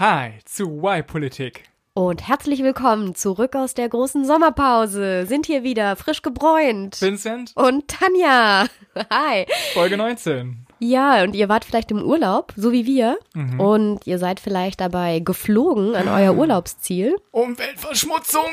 Hi zu Y-Politik. Und herzlich willkommen zurück aus der großen Sommerpause. Sind hier wieder frisch gebräunt. Vincent Und Tanja. Hi. Folge 19. Ja, und ihr wart vielleicht im Urlaub, so wie wir. Und ihr seid vielleicht dabei geflogen an euer Urlaubsziel. Umweltverschmutzung.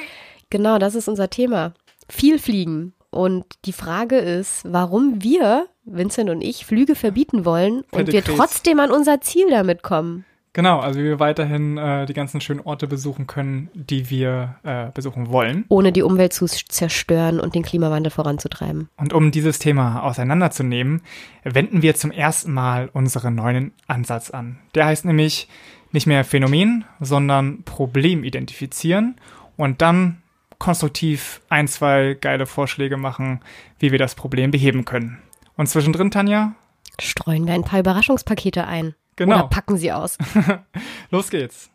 Genau, das ist unser Thema. Viel fliegen. Und die Frage ist, warum wir, Vincent und ich, Flüge verbieten wollen und wir trotzdem an unser Ziel damit kommen. Genau, also wie wir weiterhin äh, die ganzen schönen Orte besuchen können, die wir äh, besuchen wollen. Ohne die Umwelt zu zerstören und den Klimawandel voranzutreiben. Und um dieses Thema auseinanderzunehmen, wenden wir zum ersten Mal unseren neuen Ansatz an. Der heißt nämlich nicht mehr Phänomen, sondern Problem identifizieren und dann konstruktiv ein, zwei geile Vorschläge machen, wie wir das Problem beheben können. Und zwischendrin, Tanja, Streuen wir ein paar Überraschungspakete ein. Genau. Oder packen sie aus. los geht's.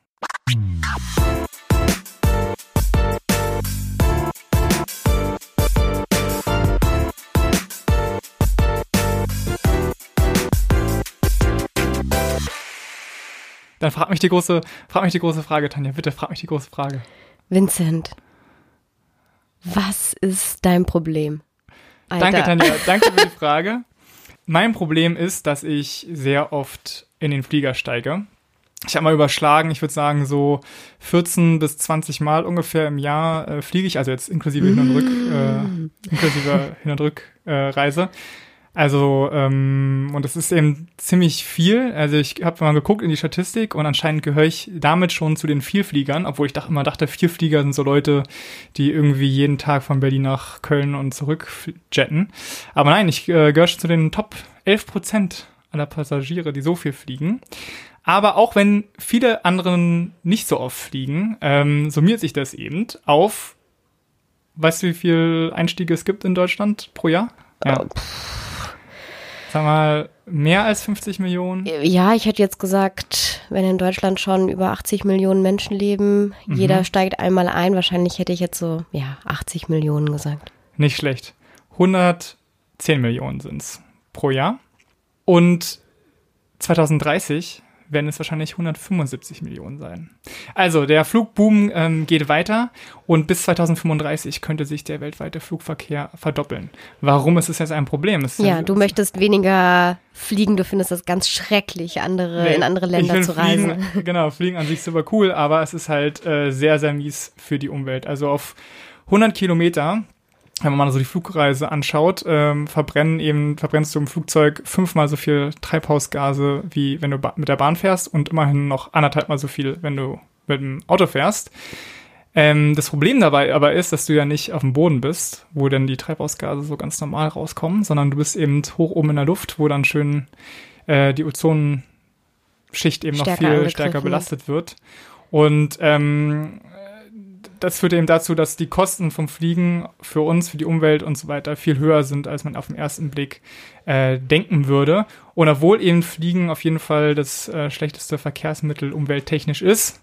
Dann frag mich die große, frag mich die große Frage, Tanja. Bitte frag mich die große Frage. Vincent, was ist dein Problem? Alter. Danke, Tanja. Danke für die Frage. Mein Problem ist, dass ich sehr oft in den Flieger steige. Ich habe mal überschlagen, ich würde sagen, so 14 bis 20 Mal ungefähr im Jahr äh, fliege ich, also jetzt inklusive Hin- und Rück, äh, inklusive Hin- und Rückreise. Äh, also, ähm, und das ist eben ziemlich viel. Also ich habe mal geguckt in die Statistik und anscheinend gehöre ich damit schon zu den Vielfliegern, obwohl ich dachte, immer dachte, Vielflieger sind so Leute, die irgendwie jeden Tag von Berlin nach Köln und zurück jetten. Aber nein, ich äh, gehöre schon zu den Top 11 Prozent aller Passagiere, die so viel fliegen. Aber auch wenn viele anderen nicht so oft fliegen, ähm, summiert sich das eben auf, weißt du, wie viel Einstiege es gibt in Deutschland pro Jahr? Ja. Sag mal, mehr als 50 Millionen? Ja, ich hätte jetzt gesagt, wenn in Deutschland schon über 80 Millionen Menschen leben, Mhm. jeder steigt einmal ein. Wahrscheinlich hätte ich jetzt so, ja, 80 Millionen gesagt. Nicht schlecht. 110 Millionen sind's pro Jahr. Und 2030 werden es wahrscheinlich 175 Millionen sein. Also der Flugboom ähm, geht weiter und bis 2035 könnte sich der weltweite Flugverkehr verdoppeln. Warum ist es jetzt ein Problem? Ist Ja, du möchtest weniger fliegen, du findest das ganz schrecklich, andere, Nee, in andere Länder zu reisen. Fliegen, genau, Fliegen an sich super cool, aber es ist halt äh, sehr, sehr mies für die Umwelt. Also auf 100 Kilometer, wenn man mal so die Flugreise anschaut, ähm, verbrennen eben, verbrennst du im Flugzeug fünfmal so viel Treibhausgase, wie wenn du mit der Bahn fährst und immerhin noch anderthalb Mal so viel, wenn du mit dem Auto fährst. Ähm, das Problem dabei aber ist, dass du ja nicht auf dem Boden bist, wo dann die Treibhausgase so ganz normal rauskommen, sondern du bist eben hoch oben in der Luft, wo dann schön äh, die Ozonschicht eben noch Stärker viel stärker belastet wird. Und ähm, das führt eben dazu, dass die Kosten vom Fliegen für uns, für die Umwelt und so weiter viel höher sind, als man auf den ersten Blick äh, denken würde. Und obwohl eben Fliegen auf jeden Fall das äh, schlechteste Verkehrsmittel umwelttechnisch ist,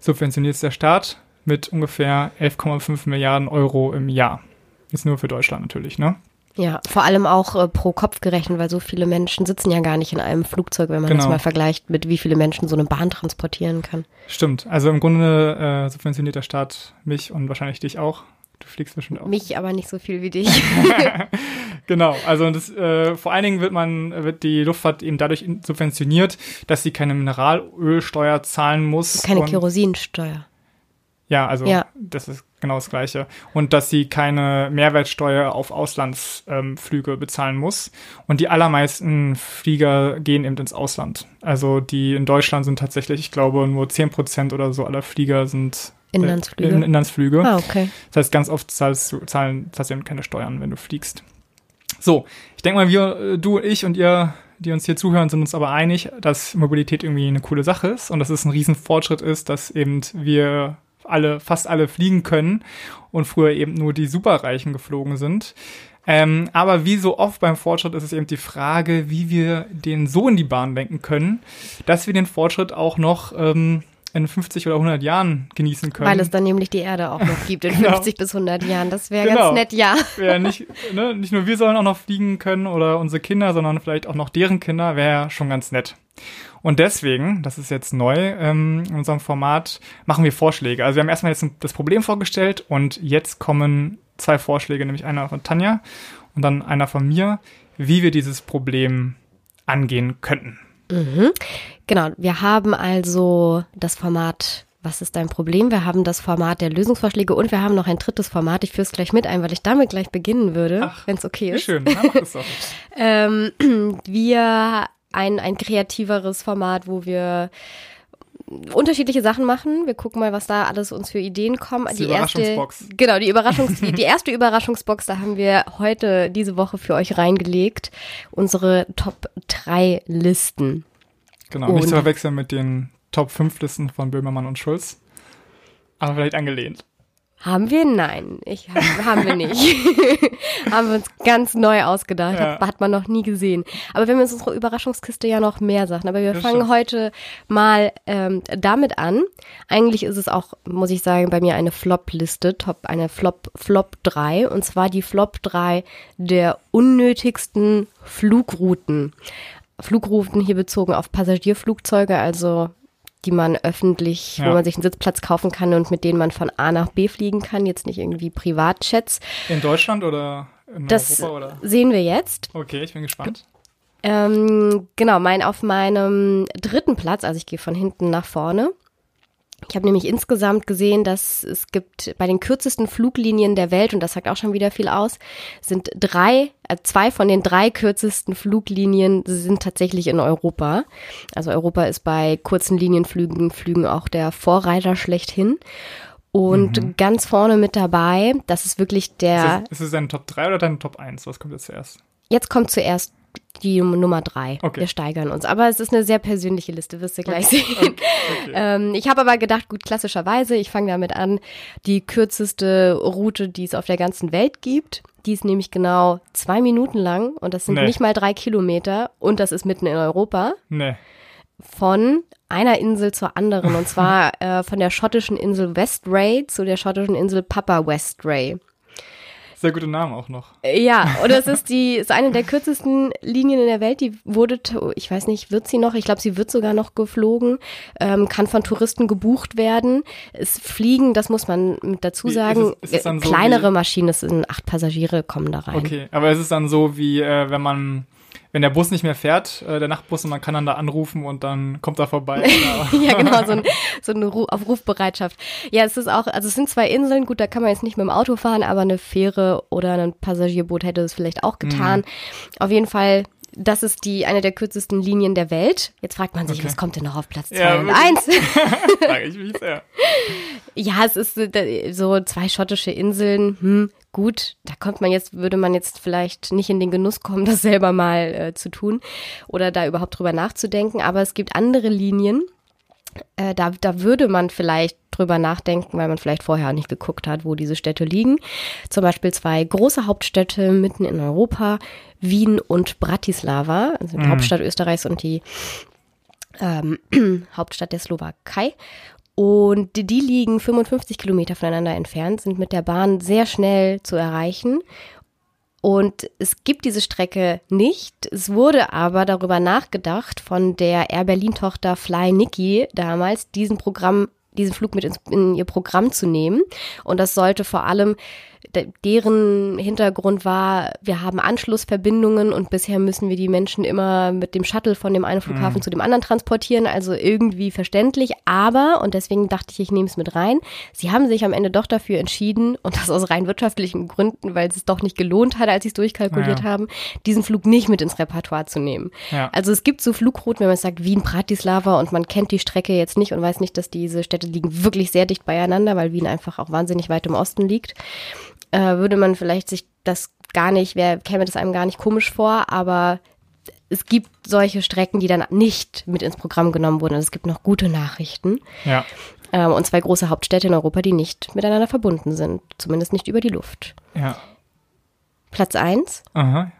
subventioniert es der Staat mit ungefähr 11,5 Milliarden Euro im Jahr. Ist nur für Deutschland natürlich, ne? Ja, vor allem auch äh, pro Kopf gerechnet, weil so viele Menschen sitzen ja gar nicht in einem Flugzeug, wenn man das Genau. mal vergleicht mit wie viele Menschen so eine Bahn transportieren kann. Stimmt. Also im Grunde äh, subventioniert der Staat mich und wahrscheinlich dich auch. Du fliegst bestimmt auch. Mich aber nicht so viel wie dich. Genau, also das, äh, vor allen Dingen wird man, wird die Luftfahrt eben dadurch subventioniert, dass sie keine Mineralölsteuer zahlen muss. Keine Kerosinsteuer. Ja, also Ja. das ist genau das Gleiche. Und dass sie keine Mehrwertsteuer auf Auslandsflüge ähm, bezahlen muss. Und die allermeisten Flieger gehen eben ins Ausland. Also die in Deutschland sind tatsächlich, ich glaube, nur 10% oder so aller Flieger sind äh, Inlandsflüge. in, Inlandsflüge. Ah, okay. Das heißt, ganz oft zahlst du, zahlen, eben keine Steuern, wenn du fliegst. So, ich denke mal, wir, äh, du, ich und ihr, die uns hier zuhören, sind uns aber einig, dass Mobilität irgendwie eine coole Sache ist und dass es ein Riesenfortschritt ist, dass eben wir alle, fast alle fliegen können und früher eben nur die Superreichen geflogen sind. Ähm, aber wie so oft beim Fortschritt ist es eben die Frage, wie wir den so in die Bahn lenken können, dass wir den Fortschritt auch noch ähm, in 50 oder 100 Jahren genießen können. Weil es dann nämlich die Erde auch noch gibt in Genau. 50 bis 100 Jahren. Das wäre Genau. ganz nett, ja. Wäre nicht, ne, nicht nur wir sollen auch noch fliegen können oder unsere Kinder, sondern vielleicht auch noch deren Kinder, wäre ja schon ganz nett. Und deswegen, das ist jetzt neu ähm, in unserem Format, machen wir Vorschläge. Also wir haben erstmal jetzt das Problem vorgestellt und jetzt kommen zwei Vorschläge, nämlich einer von Tanja und dann einer von mir, wie wir dieses Problem angehen könnten. Mhm. Genau, wir haben also das Format was ist dein Problem? Wir haben das Format der Lösungsvorschläge und wir haben noch ein drittes Format. Ich führe es gleich mit ein, weil ich damit gleich beginnen würde, wenn es okay ist. Schön, ja, mach es doch. ähm, wir ein, ein kreativeres Format, wo wir unterschiedliche Sachen machen. Wir gucken mal, was da alles uns für Ideen kommen. Die, die erste, genau, die Überraschungs, die, die erste Überraschungsbox, da haben wir heute diese Woche für euch reingelegt. Unsere Top 3 Listen. Genau, und nicht zu verwechseln mit den Top 5 Listen von Böhmermann und Schulz. Aber vielleicht angelehnt. Haben wir? Nein, ich, haben wir nicht. haben wir uns ganz neu ausgedacht, ja. hat, hat, man noch nie gesehen. Aber wir haben in unserer Überraschungskiste ja noch mehr Sachen. Aber wir das fangen stimmt. heute mal ähm, damit an. Eigentlich ist es auch, muss ich sagen, bei mir eine Flop-Liste, Top, eine Flop, Flop 3. Und zwar die Flop 3 der unnötigsten Flugrouten. Flugrouten hier bezogen auf Passagierflugzeuge, also die man öffentlich, ja. wo man sich einen Sitzplatz kaufen kann und mit denen man von A nach B fliegen kann, jetzt nicht irgendwie Privatjets. In Deutschland oder in das Europa? Oder? sehen wir jetzt. Okay, ich bin gespannt. Ähm, genau, mein auf meinem dritten Platz, also ich gehe von hinten nach vorne, ich habe nämlich insgesamt gesehen, dass es gibt bei den kürzesten Fluglinien der Welt, und das sagt auch schon wieder viel aus, sind drei, äh, zwei von den drei kürzesten Fluglinien sind tatsächlich in Europa. Also Europa ist bei kurzen Linienflügen Flügen auch der Vorreiter schlechthin. Und mhm. ganz vorne mit dabei, das ist wirklich der. Ist es, ist es dein Top 3 oder dein Top 1? Was kommt jetzt zuerst? Jetzt kommt zuerst die Nummer drei. Okay. Wir steigern uns. Aber es ist eine sehr persönliche Liste, wirst du gleich okay. sehen. Okay. Ähm, ich habe aber gedacht, gut, klassischerweise, ich fange damit an, die kürzeste Route, die es auf der ganzen Welt gibt. Die ist nämlich genau zwei Minuten lang und das sind nee. nicht mal drei Kilometer und das ist mitten in Europa. Nee. Von einer Insel zur anderen und zwar äh, von der schottischen Insel Westray zu der schottischen Insel Papa Westray. Sehr gute Namen auch noch. Ja, und das ist die, ist eine der kürzesten Linien in der Welt. Die wurde, ich weiß nicht, wird sie noch? Ich glaube, sie wird sogar noch geflogen, ähm, kann von Touristen gebucht werden. Es fliegen, das muss man mit dazu sagen, ist es, ist es kleinere so Maschinen, es sind acht Passagiere kommen da rein. Okay, aber es ist dann so wie, äh, wenn man wenn der Bus nicht mehr fährt, äh, der Nachtbus, und man kann dann da anrufen und dann kommt er vorbei. ja, genau, so, ein, so eine Ru Aufrufbereitschaft. Ja, es ist auch, also es sind zwei Inseln, gut, da kann man jetzt nicht mit dem Auto fahren, aber eine Fähre oder ein Passagierboot hätte es vielleicht auch getan. Mhm. Auf jeden Fall das ist die eine der kürzesten Linien der Welt. Jetzt fragt man sich, okay. was kommt denn noch auf Platz 2 ja, und 1? Frage ich mich sehr. Ja, es ist äh, so zwei schottische Inseln. Hm, gut, da kommt man jetzt, würde man jetzt vielleicht nicht in den Genuss kommen, das selber mal äh, zu tun oder da überhaupt drüber nachzudenken. Aber es gibt andere Linien, äh, da, da würde man vielleicht drüber nachdenken, weil man vielleicht vorher nicht geguckt hat, wo diese Städte liegen. Zum Beispiel zwei große Hauptstädte mitten in Europa, Wien und Bratislava, also die mhm. Hauptstadt Österreichs und die ähm, Hauptstadt der Slowakei. Und die liegen 55 Kilometer voneinander entfernt, sind mit der Bahn sehr schnell zu erreichen. Und es gibt diese Strecke nicht. Es wurde aber darüber nachgedacht von der Air Berlin Tochter Fly Nikki damals, diesen Programm, diesen Flug mit in ihr Programm zu nehmen. Und das sollte vor allem deren Hintergrund war, wir haben Anschlussverbindungen und bisher müssen wir die Menschen immer mit dem Shuttle von dem einen Flughafen mhm. zu dem anderen transportieren, also irgendwie verständlich, aber, und deswegen dachte ich, ich nehme es mit rein, sie haben sich am Ende doch dafür entschieden, und das aus rein wirtschaftlichen Gründen, weil es doch nicht gelohnt hat, als sie es durchkalkuliert ja. haben, diesen Flug nicht mit ins Repertoire zu nehmen. Ja. Also es gibt so Flugrouten, wenn man sagt Wien, Bratislava und man kennt die Strecke jetzt nicht und weiß nicht, dass diese Städte liegen wirklich sehr dicht beieinander, weil Wien einfach auch wahnsinnig weit im Osten liegt äh, würde man vielleicht sich das gar nicht, wer käme das einem gar nicht komisch vor, aber es gibt solche Strecken, die dann nicht mit ins Programm genommen wurden. Also es gibt noch gute Nachrichten. Ja. Ähm, und zwei große Hauptstädte in Europa, die nicht miteinander verbunden sind. Zumindest nicht über die Luft. Ja. Platz eins. Aha.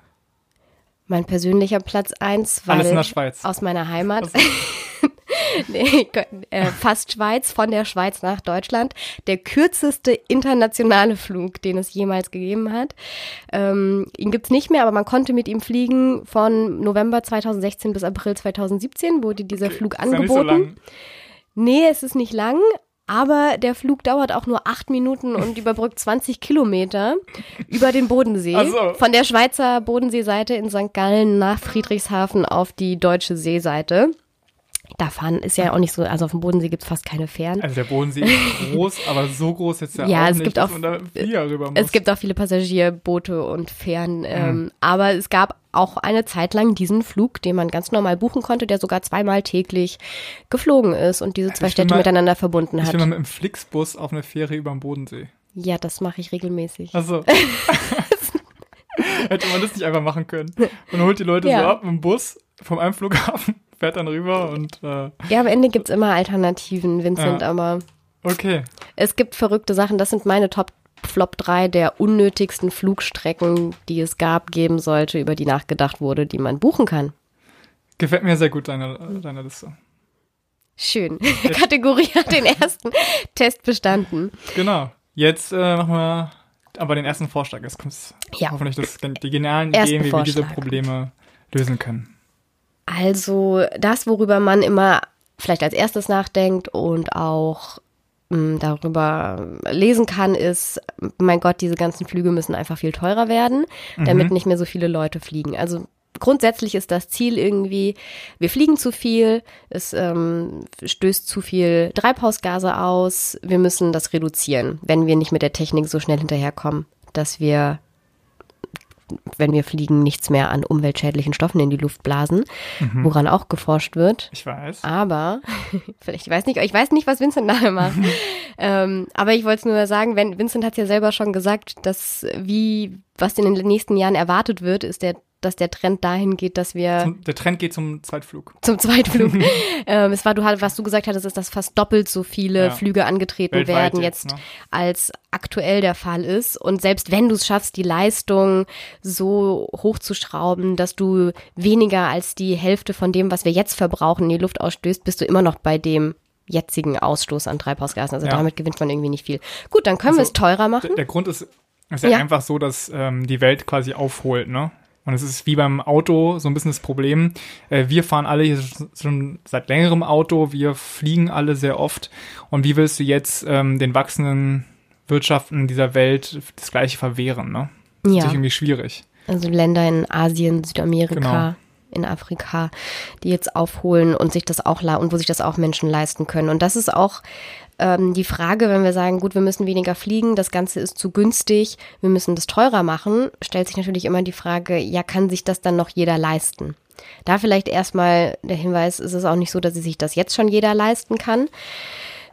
Mein persönlicher Platz eins, weil Alles in der Schweiz. aus meiner Heimat. nee, äh, fast Schweiz, von der Schweiz nach Deutschland. Der kürzeste internationale Flug, den es jemals gegeben hat. Ähm, ihn gibt's nicht mehr, aber man konnte mit ihm fliegen von November 2016 bis April 2017 wurde dieser Okay, Flug angeboten. so. Nee, es ist nicht lang, aber der Flug dauert auch nur acht Minuten und überbrückt 20 Kilometer über den Bodensee. So. Von der Schweizer Bodenseeseite in St. Gallen nach Friedrichshafen auf die deutsche Seeseite. Da fahren ist ja auch nicht so, also auf dem Bodensee gibt's fast keine Fähren. Also der Bodensee ist groß, aber so groß jetzt ja, Ja, auch es nicht, gibt dass auch- man da einen Flieger rüber muss. Es gibt auch viele Passagierboote und Fähren, Mhm. ähm, aber es gab auch eine Zeit lang diesen Flug, den man ganz normal buchen konnte, der sogar zweimal täglich geflogen ist und diese zwei will Städte mal- miteinander verbunden ich hat. will mal mit dem Flixbus auf eine Fähre über den Bodensee. Ja, das mache ich regelmäßig. Also hätte man das nicht einfach machen können. Man holt die Leute Ja. so ab mit dem Bus vom einen Flughafen, fährt dann rüber und äh, Ja, am Ende gibt's immer Alternativen, Vincent, Ja. aber okay. es gibt verrückte Sachen. Das sind meine Top Flop 3 der unnötigsten Flugstrecken, die es gab, geben sollte, über die nachgedacht wurde, die man buchen kann. Gefällt mir sehr gut, deine, deine Liste. Schön. Kategorie hat den ersten Test bestanden. Genau. Jetzt äh, machen wir aber den ersten Vorschlag. Jetzt kommt Ja. hoffentlich das, die genialen Ersten Ideen, wie wir diese Vorschlag. Probleme lösen können. Also das, worüber man immer vielleicht als erstes nachdenkt und auch mh, darüber lesen kann, ist, mein Gott, diese ganzen Flüge müssen einfach viel teurer werden, damit nicht mehr so viele Leute fliegen. Also grundsätzlich ist das Ziel irgendwie, wir fliegen zu viel, es ähm, stößt zu viel Treibhausgase aus, wir müssen das reduzieren, wenn wir nicht mit der Technik so schnell hinterherkommen, dass wir wenn wir fliegen, nichts mehr an umweltschädlichen Stoffen in die Luft blasen, woran auch geforscht wird. Ich weiß. Aber, vielleicht, ich weiß nicht, ich weiß nicht, was Vincent nachher macht. ähm, aber ich wollte es nur sagen, wenn, Vincent hat ja selber schon gesagt, dass wie, was in den nächsten Jahren erwartet wird, ist der, dass der Trend dahin geht, dass wir Zum, der Trend geht zum Zweitflug. zum Zweitflug. ähm, es war, du, was du gesagt hattest, ist, dass fast doppelt so viele Ja. Flüge angetreten Weltweit werden jetzt, jetzt, ne? als aktuell der Fall ist. Und selbst wenn du es schaffst, die Leistung so hochzuschrauben, dass du weniger als die Hälfte von dem, was wir jetzt verbrauchen, in die Luft ausstößt, bist du immer noch bei dem jetzigen Ausstoß an Treibhausgasen. Also Ja. damit gewinnt man irgendwie nicht viel. Gut, dann können wir Also, es teurer machen. Der, der Grund ist, ist ja, Ja. einfach so, dass ähm, die Welt quasi aufholt, ne? Und es ist wie beim Auto so ein bisschen das Problem. Äh, wir fahren alle hier schon seit längerem Auto, wir fliegen alle sehr oft. Und wie willst du jetzt ähm, den wachsenden Wirtschaften dieser Welt das gleiche verwehren, ne? Das ist Ja. natürlich irgendwie schwierig. Also Länder in Asien, Südamerika, Genau. in Afrika, die jetzt aufholen und sich das auch und wo sich das auch Menschen leisten können. Und das ist auch ähm, die Frage, wenn wir sagen, gut, wir müssen weniger fliegen, das Ganze ist zu günstig, wir müssen das teurer machen, stellt sich natürlich immer die Frage, ja, kann sich das dann noch jeder leisten? Da vielleicht erstmal der Hinweis, es ist auch nicht so, dass sich das jetzt schon jeder leisten kann.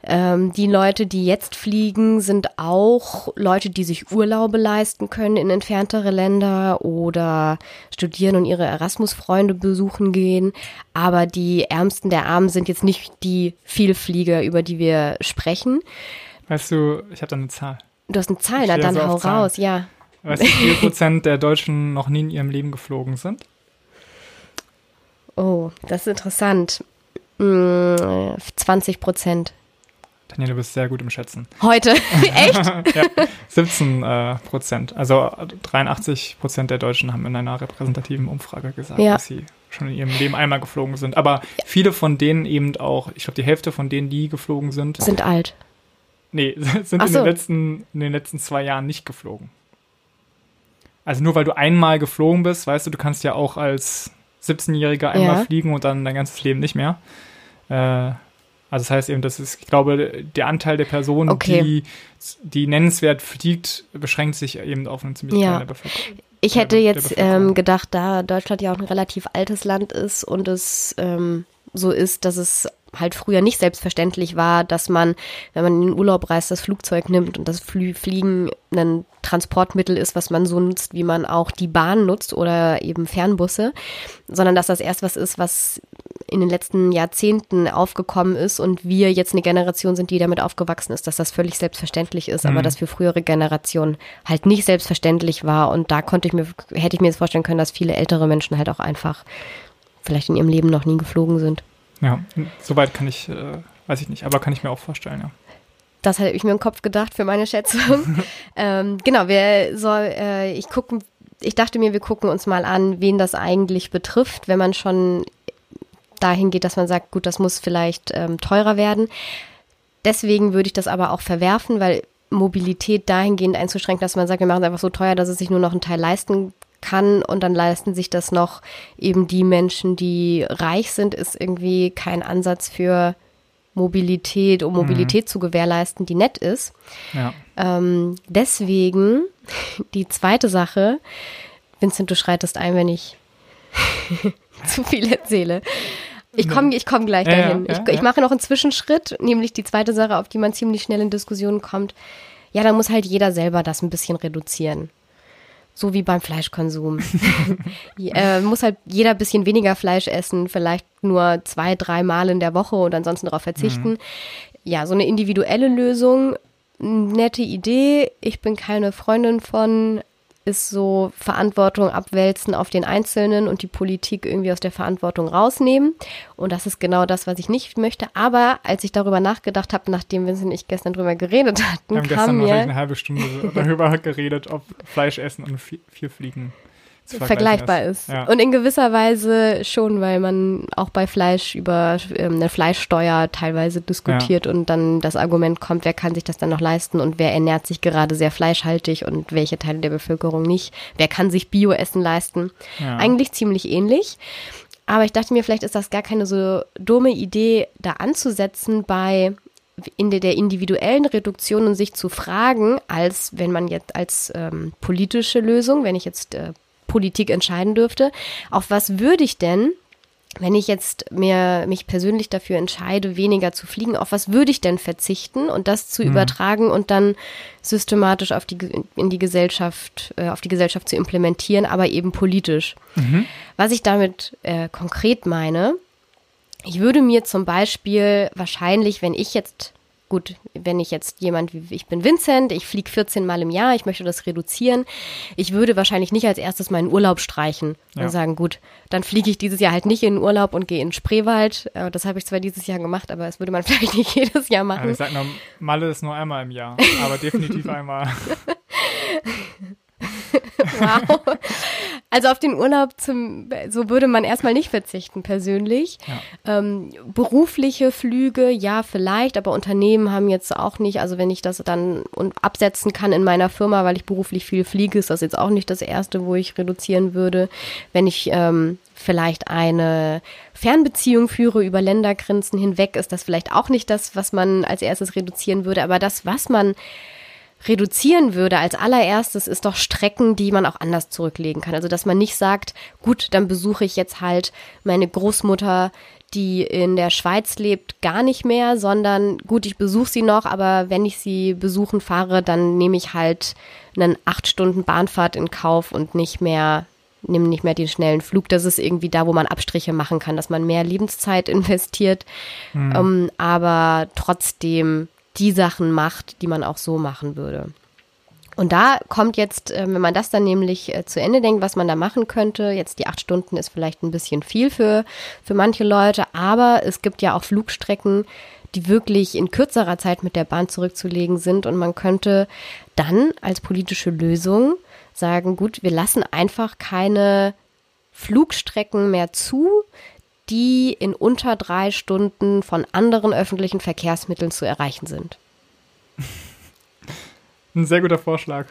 Ähm, die Leute, die jetzt fliegen, sind auch Leute, die sich Urlaube leisten können in entferntere Länder oder studieren und ihre Erasmus-Freunde besuchen gehen. Aber die Ärmsten der Armen sind jetzt nicht die Vielflieger, über die wir sprechen. Weißt du, ich habe da eine Zahl. Du hast eine Zahl, Ich na dann so hau raus, ja. Weißt du, wie viel Prozent der Deutschen noch nie in ihrem Leben geflogen sind? Oh, das ist interessant. Mm, 20 Prozent. Daniel, du bist sehr gut im Schätzen. Heute. Echt? ja, 17 äh, Prozent. Also 83 Prozent der Deutschen haben in einer repräsentativen Umfrage gesagt, Ja. dass sie schon in ihrem Leben einmal geflogen sind. Aber viele von denen eben auch, ich glaube, die Hälfte von denen, die geflogen sind, Sind alt. nee, sind Ach in, so. den letzten, in den letzten zwei Jahren nicht geflogen. Also nur weil du einmal geflogen bist, weißt du, du kannst ja auch als 17-Jähriger einmal Ja. fliegen und dann dein ganzes Leben nicht mehr. Äh, also das heißt eben, das ist, ich glaube, der Anteil der Personen, Okay. die, die nennenswert fliegt, beschränkt sich eben auf eine ziemlich Ja. kleine Bevölkerung. Ich hätte jetzt ähm, gedacht, da Deutschland ja auch ein relativ altes Land ist und es ähm, so ist, dass es halt früher nicht selbstverständlich war, dass man, wenn man in den Urlaub reist, das Flugzeug nimmt und das Flü Fliegen ein Transportmittel ist, was man so nutzt, wie man auch die Bahn nutzt oder eben Fernbusse, sondern dass das erst was ist, was in den letzten Jahrzehnten aufgekommen ist und wir jetzt eine Generation sind, die damit aufgewachsen ist, dass das völlig selbstverständlich ist, aber Mhm. das für frühere Generationen halt nicht selbstverständlich war und da konnte ich mir, hätte ich mir jetzt vorstellen können, dass viele ältere Menschen halt auch einfach vielleicht in ihrem Leben noch nie geflogen sind. Ja, soweit kann ich, äh, weiß ich nicht, aber kann ich mir auch vorstellen, ja. Das hatte ich mir im Kopf gedacht für meine Schätzung. ähm, genau, wir soll, äh, ich gucken, ich dachte mir, wir gucken uns mal an, wen das eigentlich betrifft, wenn man schon dahin geht, dass man sagt, gut, das muss vielleicht ähm, teurer werden. Deswegen würde ich das aber auch verwerfen, weil Mobilität dahingehend einzuschränken, dass man sagt, wir machen es einfach so teuer, dass es sich nur noch ein Teil leisten kann und dann leisten sich das noch eben die Menschen, die reich sind, ist irgendwie kein Ansatz für Mobilität, um mhm. Mobilität mhm. zu gewährleisten, die nett ist. Ja. Ähm, deswegen die zweite Sache, Vincent, du schreitest ein, wenn ich zu viel erzähle. Ich komme ich komm gleich dahin. Ja, ja, ich, ich mache noch einen Zwischenschritt, nämlich die zweite Sache, auf die man ziemlich schnell in Diskussionen kommt. Ja, dann muss halt jeder selber das ein bisschen reduzieren. So wie beim Fleischkonsum. äh, muss halt jeder ein bisschen weniger Fleisch essen, vielleicht nur zwei, drei Mal in der Woche und ansonsten darauf verzichten. Mhm. Ja, so eine individuelle Lösung, nette Idee. Ich bin keine Freundin von, ist so Verantwortung abwälzen auf den Einzelnen und die Politik irgendwie aus der Verantwortung rausnehmen. Und das ist genau das, was ich nicht möchte. Aber als ich darüber nachgedacht habe, nachdem Vincent und ich gestern drüber geredet hatten, Wir haben gestern mir eine halbe Stunde darüber geredet, ob Fleisch essen und vier Fliegen vergleichbar ist. ist. Ja. Und in gewisser Weise schon, weil man auch bei Fleisch über ähm, eine Fleischsteuer teilweise diskutiert ja. und dann das Argument kommt, wer kann sich das dann noch leisten und wer ernährt sich gerade sehr fleischhaltig und welche Teile der Bevölkerung nicht. Wer kann sich Bioessen leisten? Ja. Eigentlich ziemlich ähnlich. Aber ich dachte mir, vielleicht ist das gar keine so dumme Idee, da anzusetzen bei in der individuellen Reduktion und sich zu fragen, als wenn man jetzt als ähm, politische Lösung, wenn ich jetzt äh, Politik entscheiden dürfte. Auf was würde ich denn wenn ich jetzt mir mich persönlich dafür entscheide, weniger zu fliegen, auf was würde ich denn verzichten und das zu mhm. übertragen und dann systematisch auf die in die Gesellschaft äh, auf die Gesellschaft zu implementieren, aber eben politisch. Mhm. Was ich damit äh, konkret meine, ich würde mir zum Beispiel wahrscheinlich, wenn ich jetzt gut, wenn ich jetzt jemand wie ich bin Vincent, ich fliege 14 Mal im Jahr, ich möchte das reduzieren, ich würde wahrscheinlich nicht als erstes meinen Urlaub streichen ja. und sagen, gut, dann fliege ich dieses Jahr halt nicht in den Urlaub und gehe in den Spreewald. Äh, das habe ich zwar dieses Jahr gemacht, aber das würde man vielleicht nicht jedes Jahr machen. Also ich sag nur, Malle ist nur einmal im Jahr, aber definitiv einmal. wow. Also auf den Urlaub zum, so würde man erstmal nicht verzichten, persönlich. Ja. Ähm, berufliche Flüge, ja, vielleicht, aber Unternehmen haben jetzt auch nicht, also wenn ich das dann absetzen kann in meiner Firma, weil ich beruflich viel fliege, ist das jetzt auch nicht das erste, wo ich reduzieren würde. Wenn ich ähm, vielleicht eine Fernbeziehung führe über Ländergrenzen hinweg, ist das vielleicht auch nicht das, was man als erstes reduzieren würde, aber das, was man reduzieren würde als allererstes, ist doch Strecken, die man auch anders zurücklegen kann. Also dass man nicht sagt, gut, dann besuche ich jetzt halt meine Großmutter, die in der Schweiz lebt, gar nicht mehr, sondern gut, ich besuche sie noch, aber wenn ich sie besuchen fahre, dann nehme ich halt einen acht Stunden Bahnfahrt in Kauf und nicht mehr nehme nicht mehr den schnellen Flug. Das ist irgendwie da, wo man Abstriche machen kann, dass man mehr Lebenszeit investiert, mhm. ähm, aber trotzdem die Sachen macht, die man auch so machen würde. Und da kommt jetzt, äh, wenn man das dann nämlich äh, zu Ende denkt, was man da machen könnte, jetzt die acht Stunden ist vielleicht ein bisschen viel für, für manche Leute, aber es gibt ja auch Flugstrecken, die wirklich in kürzerer Zeit mit der Bahn zurückzulegen sind und man könnte dann als politische Lösung sagen, gut, wir lassen einfach keine Flugstrecken mehr zu, die in unter drei Stunden von anderen öffentlichen Verkehrsmitteln zu erreichen sind. Ein sehr guter Vorschlag.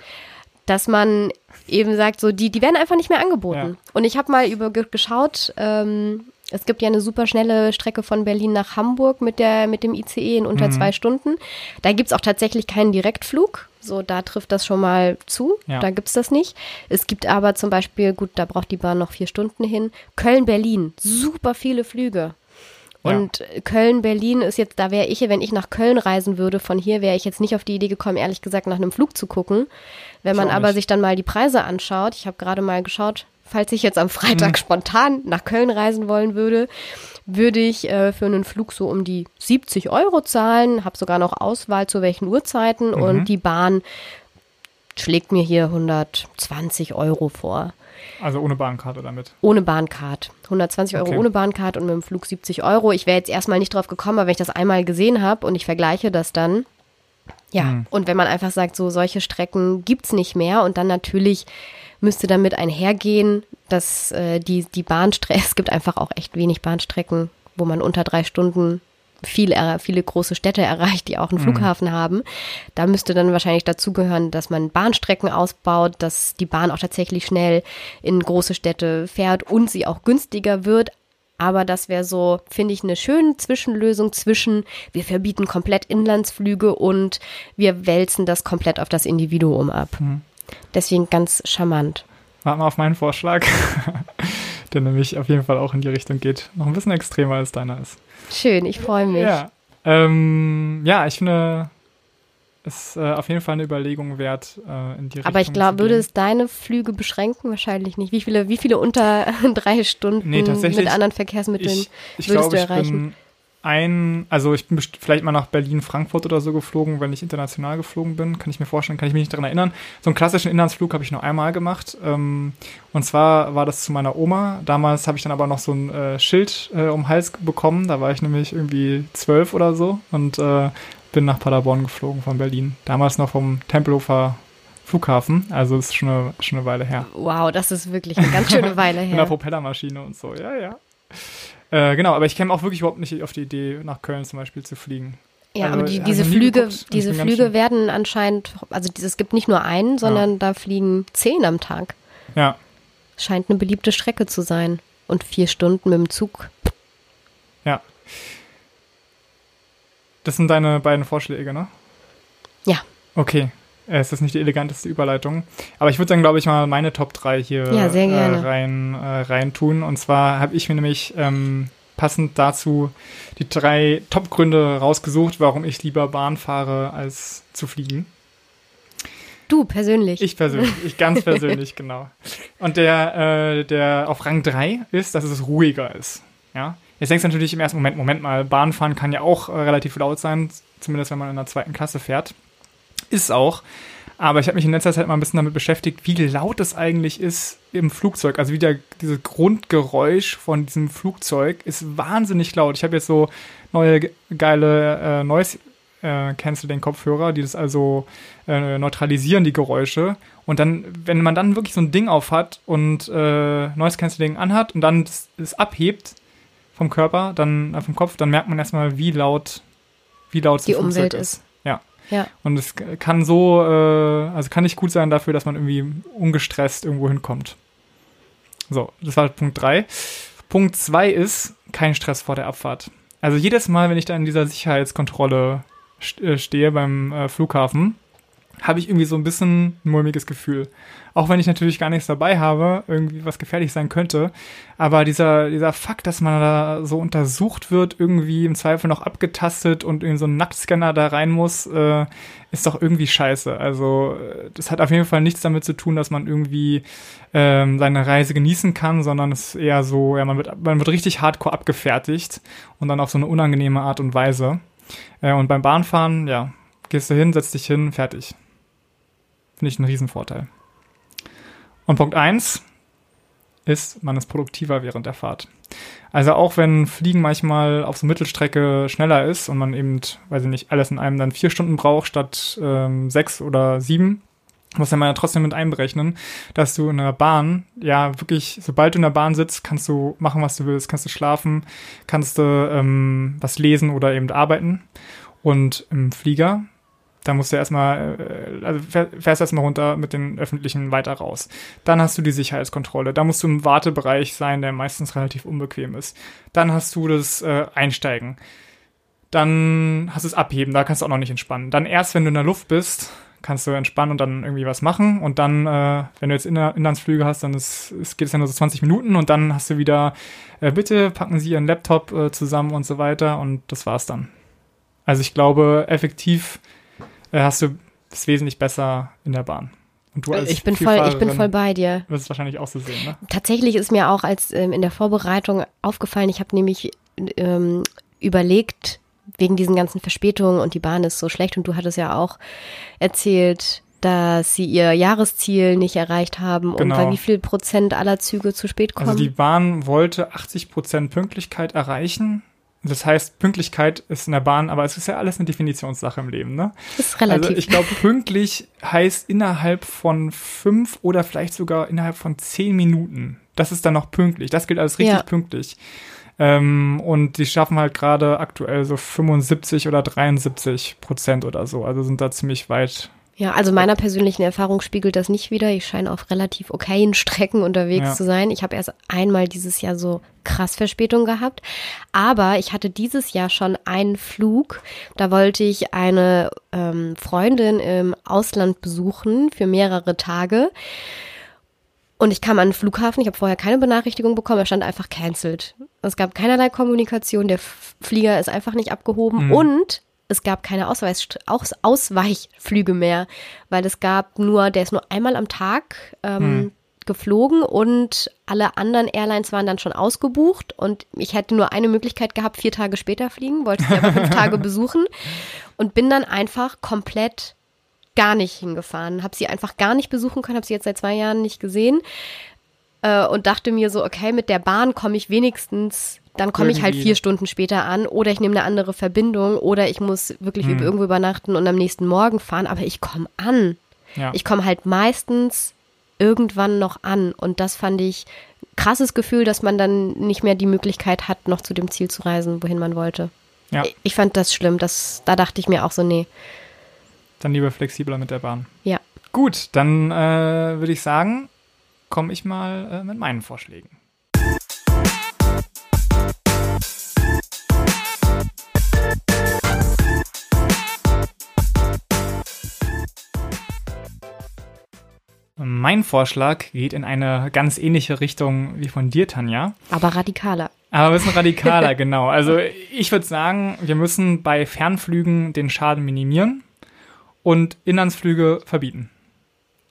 Dass man eben sagt, so die, die werden einfach nicht mehr angeboten. Ja. Und ich habe mal über geschaut, ähm, es gibt ja eine super schnelle Strecke von Berlin nach Hamburg mit, der, mit dem ICE in unter mhm. zwei Stunden. Da gibt es auch tatsächlich keinen Direktflug. So, da trifft das schon mal zu. Ja. Da es das nicht. Es gibt aber zum Beispiel, gut, da braucht die Bahn noch vier Stunden hin. Köln-Berlin, super viele Flüge. Und ja. Köln-Berlin ist jetzt, da wäre ich, wenn ich nach Köln reisen würde, von hier wäre ich jetzt nicht auf die Idee gekommen, ehrlich gesagt, nach einem Flug zu gucken. Wenn man aber sich dann mal die Preise anschaut, ich habe gerade mal geschaut, falls ich jetzt am Freitag mhm. spontan nach Köln reisen wollen würde, würde ich äh, für einen Flug so um die 70 Euro zahlen, habe sogar noch Auswahl zu welchen Uhrzeiten mhm. und die Bahn schlägt mir hier 120 Euro vor. Also ohne Bahncard oder mit? Ohne Bahncard. 120 Euro Okay. ohne Bahncard und mit dem Flug 70 Euro. Ich wäre jetzt erstmal nicht drauf gekommen, aber wenn ich das einmal gesehen habe und ich vergleiche das dann, ja, Mhm. und wenn man einfach sagt, so solche Strecken gibt's nicht mehr und dann natürlich müsste damit einhergehen, dass äh, die, die Bahnstrecken, es gibt einfach auch echt wenig Bahnstrecken, wo man unter drei Stunden viel, viele große Städte erreicht, die auch einen Flughafen haben. Da müsste dann wahrscheinlich dazugehören, dass man Bahnstrecken ausbaut, dass die Bahn auch tatsächlich schnell in große Städte fährt und sie auch günstiger wird. Aber das wäre so, finde ich, eine schöne Zwischenlösung zwischen, wir verbieten komplett Inlandsflüge und wir wälzen das komplett auf das Individuum ab. Deswegen ganz charmant. Warten wir auf meinen Vorschlag, der nämlich auf jeden Fall auch in die Richtung geht. Noch ein bisschen extremer als deiner ist. Schön, ich freue mich. Ja, ähm, ja ich finde, es ist äh, auf jeden Fall eine Überlegung wert, äh, in die Richtung Aber ich glaube, würde es deine Flüge beschränken? Wahrscheinlich nicht. Wie viele, wie viele unter drei Stunden Nee, mit anderen Verkehrsmitteln? Ich, ich würdest glaube, du ich erreichen? Ein, also ich bin vielleicht mal nach Berlin, Frankfurt oder so geflogen, wenn ich international geflogen bin, kann ich mir vorstellen, kann ich mich nicht daran erinnern. So einen klassischen Inlandsflug habe ich nur einmal gemacht. Ähm, und zwar war das zu meiner Oma. Damals habe ich dann aber noch so ein äh, Schild äh, um den Hals bekommen. Da war ich nämlich irgendwie zwölf oder so und äh, bin nach Paderborn geflogen von Berlin. Damals noch vom Tempelhofer Flughafen. Also ist schon eine, schon eine Weile her. Wow, das ist wirklich eine ganz schöne Weile In der her. Propellermaschine und so, ja, ja. Äh, genau, aber ich käme auch wirklich überhaupt nicht auf die Idee, nach Köln zum Beispiel zu fliegen. Ja, Also, aber die, ich diese nie Flüge, geguckt ich diese Flüge werden anscheinend, also es gibt nicht nur einen, sondern da fliegen zehn am Tag. Ja, Scheint eine beliebte Strecke zu sein. Und vier Stunden mit dem Zug. ja. Das sind deine beiden Vorschläge, ne? Ja. Okay. Äh, Es ist nicht die eleganteste Überleitung. Aber ich würde dann, glaube ich, mal meine Top 3 hier Ja. Äh, rein, äh, rein tun. Und zwar habe ich mir nämlich ähm, passend dazu die drei Top-Gründe rausgesucht, warum ich lieber Bahn fahre, als zu fliegen. Du persönlich. Ich persönlich, ich ganz persönlich, genau. Und der, äh, der auf Rang 3 ist, dass es ruhiger ist. Ja. Jetzt denkst du natürlich im ersten Moment, Moment mal, Bahnfahren kann ja auch äh, relativ laut sein, zumindest wenn man in der zweiten Klasse fährt. Ist auch. Aber ich habe mich in letzter Zeit mal ein bisschen damit beschäftigt, wie laut es eigentlich ist im Flugzeug. Also wie der, dieses Grundgeräusch von diesem Flugzeug ist wahnsinnig laut. Ich habe jetzt so neue ge- geile äh, Noise äh, Canceling Kopfhörer, die das also äh, neutralisieren, die Geräusche. Und dann, wenn man dann wirklich so ein Ding auf hat und äh, Noise Canceling anhat und dann das abhebt vom Körper, dann äh, vom Kopf, dann merkt man erstmal, wie laut, wie laut Die Umwelt ist. ist. Ja. Und es kann so, äh, also kann nicht gut sein dafür, dass man irgendwie ungestresst irgendwo hinkommt. So, das war Punkt 3. Punkt 2 ist kein Stress vor der Abfahrt. Also jedes Mal, wenn ich da in dieser Sicherheitskontrolle äh, stehe beim äh, Flughafen, habe ich irgendwie so ein bisschen ein mulmiges Gefühl. Auch wenn ich natürlich gar nichts dabei habe, irgendwie was gefährlich sein könnte. Aber dieser, dieser Fakt, dass man da so untersucht wird, irgendwie im Zweifel noch abgetastet und in so einen Nacktscanner da rein muss, äh, ist doch irgendwie scheiße. Also äh, das hat auf jeden Fall nichts damit zu tun, dass man irgendwie ähm, seine Reise genießen kann, sondern es ist eher so, ja, man wird, man wird richtig hardcore abgefertigt und dann auf so eine unangenehme Art und Weise. Äh, und beim Bahnfahren, ja, gehst du hin, setzt dich hin, fertig. Finde ich einen Riesenvorteil. Und Punkt eins ist, man ist produktiver während der Fahrt. Also auch wenn Fliegen manchmal auf so Mittelstrecke schneller ist und man eben, weiß ich nicht, alles in einem dann vier Stunden braucht statt ähm, sechs oder sieben, muss man ja trotzdem mit einberechnen, dass du in der Bahn, ja wirklich, sobald du in der Bahn sitzt, kannst du machen, was du willst, kannst du schlafen, kannst du ähm, was lesen oder eben arbeiten. Und im Flieger, da musst du erstmal, äh, also fähr- fährst erstmal runter mit den Öffentlichen weiter raus. Dann hast du die Sicherheitskontrolle. Da musst du im Wartebereich sein, der meistens relativ unbequem ist. Dann hast du das äh, Einsteigen. Dann hast du das Abheben, da kannst du auch noch nicht entspannen. Dann erst, wenn du in der Luft bist, kannst du entspannen und dann irgendwie was machen. Und dann, äh, wenn du jetzt Inlandsflüge hast, dann ist, ist, geht es ja nur so 20 Minuten und dann hast du wieder, äh, bitte packen Sie Ihren Laptop äh, zusammen und so weiter und das war's dann. Also ich glaube, effektiv hast du es wesentlich besser in der Bahn. Und du als Ich bin voll, ich bin voll bei dir. wirst es wahrscheinlich auch so sehen, ne? Tatsächlich ist mir auch als ähm, in der Vorbereitung aufgefallen, ich habe nämlich ähm, überlegt, wegen diesen ganzen Verspätungen und die Bahn ist so schlecht und du hattest ja auch erzählt, dass sie ihr Jahresziel nicht erreicht haben Genau. und bei wie viel Prozent aller Züge zu spät kommen. Also die Bahn wollte 80 Prozent Pünktlichkeit erreichen. Das heißt, Pünktlichkeit ist in der Bahn, aber es ist ja alles eine Definitionssache im Leben, ne? das ist relativ. Also ich glaube, pünktlich heißt innerhalb von fünf oder vielleicht sogar innerhalb von zehn Minuten. Das ist dann noch pünktlich. Das gilt als richtig Ja. pünktlich. Ähm, und die schaffen halt gerade aktuell so 75 oder 73 Prozent oder so. Also sind da ziemlich weit. Ja, also meiner persönlichen Erfahrung spiegelt das nicht wieder. Ich scheine auf relativ okayen Strecken unterwegs Ja. zu sein. Ich habe erst einmal dieses Jahr so krass Verspätung gehabt. Aber ich hatte dieses Jahr schon einen Flug. Da wollte ich eine ähm, Freundin im Ausland besuchen für mehrere Tage. Und ich kam an den Flughafen, ich habe vorher keine Benachrichtigung bekommen, er stand einfach cancelled. Es gab keinerlei Kommunikation, der Flieger ist einfach nicht abgehoben und es gab keine Ausweis Aus Ausweichflüge mehr, weil es gab nur, der ist nur einmal am Tag ähm, geflogen und alle anderen Airlines waren dann schon ausgebucht und ich hätte nur eine Möglichkeit gehabt, vier Tage später fliegen, wollte sie aber fünf Tage besuchen und bin dann einfach komplett gar nicht hingefahren, habe sie einfach gar nicht besuchen können, habe sie jetzt seit zwei Jahren nicht gesehen äh, und dachte mir so, okay, mit der Bahn komme ich wenigstens, dann komme ich halt vier Stunden später an oder ich nehme eine andere Verbindung oder ich muss wirklich Hm. irgendwo übernachten und am nächsten Morgen fahren, aber ich komme an. Ja. Ich komme halt meistens irgendwann noch an und das fand ich krasses Gefühl, dass man dann nicht mehr die Möglichkeit hat, noch zu dem Ziel zu reisen, wohin man wollte. ja, Ich fand das schlimm, das, da dachte ich mir auch so, nee, dann lieber flexibler mit der Bahn. ja. Gut, dann äh, würde ich sagen, komme ich mal äh, mit meinen Vorschlägen. Mein Vorschlag geht in eine ganz ähnliche Richtung wie von dir, Tanja. Aber radikaler. Aber ein bisschen radikaler, genau. Also ich würde sagen, wir müssen bei Fernflügen den Schaden minimieren und Inlandsflüge verbieten.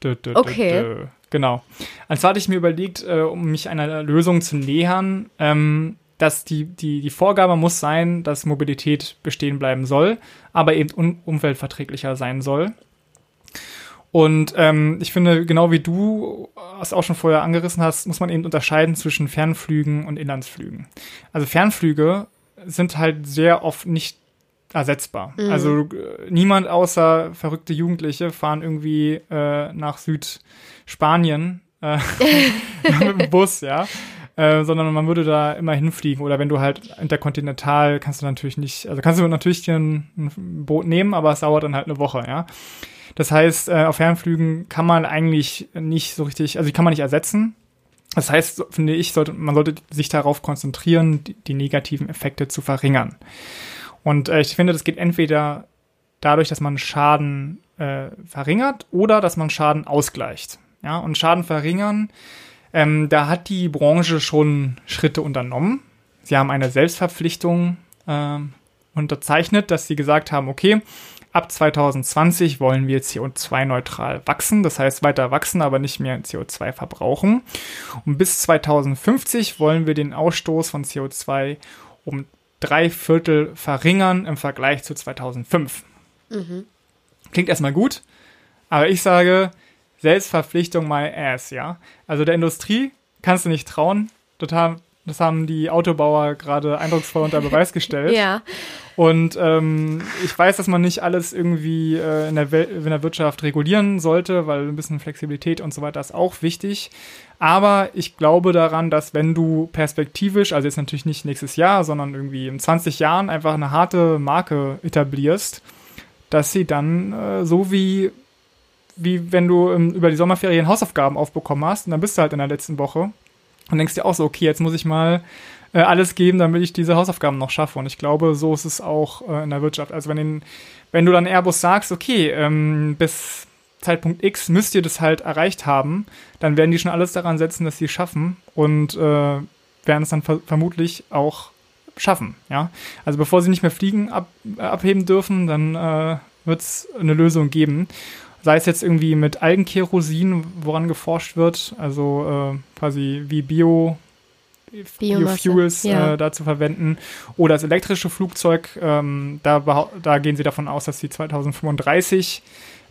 Dö, dö, Okay. dö. Genau. Also hatte ich mir überlegt, äh, um mich einer Lösung zu nähern, ähm, dass die, die, die Vorgabe muss sein, dass Mobilität bestehen bleiben soll, aber eben un umweltverträglicher sein soll. Und ähm, ich finde, genau wie du es auch schon vorher angerissen hast, muss man eben unterscheiden zwischen Fernflügen und Inlandsflügen. Also Fernflüge sind halt sehr oft nicht ersetzbar. Also äh, niemand außer verrückte Jugendliche fahren irgendwie äh, nach Südspanien äh, mit dem Bus, ja. Äh, sondern man würde da immer hinfliegen. Oder wenn du halt interkontinental, kannst du natürlich nicht, also kannst du natürlich dir ein, ein Boot nehmen, aber es dauert dann halt eine Woche, ja. Das heißt, äh, auf Fernflügen kann man eigentlich nicht so richtig, also die kann man nicht ersetzen. Das heißt, so- finde ich, sollte, man sollte sich darauf konzentrieren, die, die negativen Effekte zu verringern. Und äh, ich finde, das geht entweder dadurch, dass man Schaden äh, verringert oder dass man Schaden ausgleicht. Ja, und Schaden verringern, ähm, da hat die Branche schon Schritte unternommen. Sie haben eine Selbstverpflichtung ähm, unterzeichnet, dass sie gesagt haben, okay, ab 2020 wollen wir CO2-neutral wachsen, das heißt weiter wachsen, aber nicht mehr CO2 verbrauchen. Und bis 2050 wollen wir den Ausstoß von CO2 um drei Viertel verringern im Vergleich zu 2005. Klingt erstmal gut, aber ich sage, Selbstverpflichtung my ass, ja. Also der Industrie kannst du nicht trauen. Das haben, das haben die Autobauer gerade eindrucksvoll unter Beweis gestellt. Ja, Und ähm, ich weiß, dass man nicht alles irgendwie äh, in, der Wel in der Wirtschaft regulieren sollte, weil ein bisschen Flexibilität und so weiter ist auch wichtig. Aber ich glaube daran, dass wenn du perspektivisch, also jetzt natürlich nicht nächstes Jahr, sondern irgendwie in 20 Jahren einfach eine harte Marke etablierst, dass sie dann äh, so wie wie wenn du ähm, über die Sommerferien Hausaufgaben aufbekommen hast und dann bist du halt in der letzten Woche und denkst dir auch so, okay, jetzt muss ich mal äh, alles geben, damit ich diese Hausaufgaben noch schaffe. Und ich glaube, so ist es auch äh, in der Wirtschaft. Also wenn, den, wenn du dann Airbus sagst, okay, ähm, bis Zeitpunkt X müsst ihr das halt erreicht haben, dann werden die schon alles daran setzen, dass sie es schaffen und äh, werden es dann ver vermutlich auch schaffen. Ja? Also bevor sie nicht mehr fliegen ab, äh, abheben dürfen, dann äh, wird es eine Lösung geben. Sei es jetzt irgendwie mit Algenkerosin, woran geforscht wird, also äh, quasi wie Bio, Biofuels ja. äh, da zu verwenden. Oder das elektrische Flugzeug, ähm, da, da gehen sie davon aus, dass sie 2035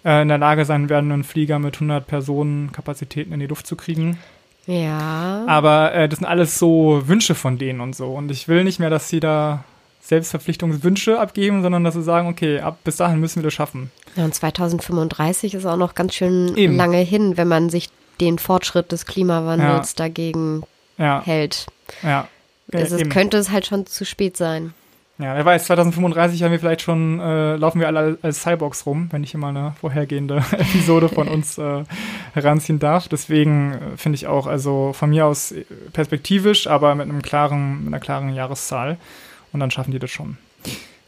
äh, in der Lage sein werden, einen Flieger mit 100 Personen Kapazitäten in die Luft zu kriegen. Ja. Aber äh, das sind alles so Wünsche von denen und so. Und ich will nicht mehr, dass sie da Selbstverpflichtungswünsche abgeben, sondern dass sie sagen, okay, ab bis dahin müssen wir das schaffen. Ja, und 2035 ist auch noch ganz schön Eben. lange hin, wenn man sich den Fortschritt des Klimawandels dagegen Ja, hält. ja. Also es könnte es halt schon zu spät sein. Ja, wer weiß, 2035 haben wir vielleicht schon, äh, laufen wir alle als Cyborgs rum, wenn ich immer eine vorhergehende Episode von uns äh, heranziehen darf. Deswegen äh, finde ich auch, also von mir aus perspektivisch, aber mit einem klaren, mit einer klaren Jahreszahl. Und dann schaffen die das schon.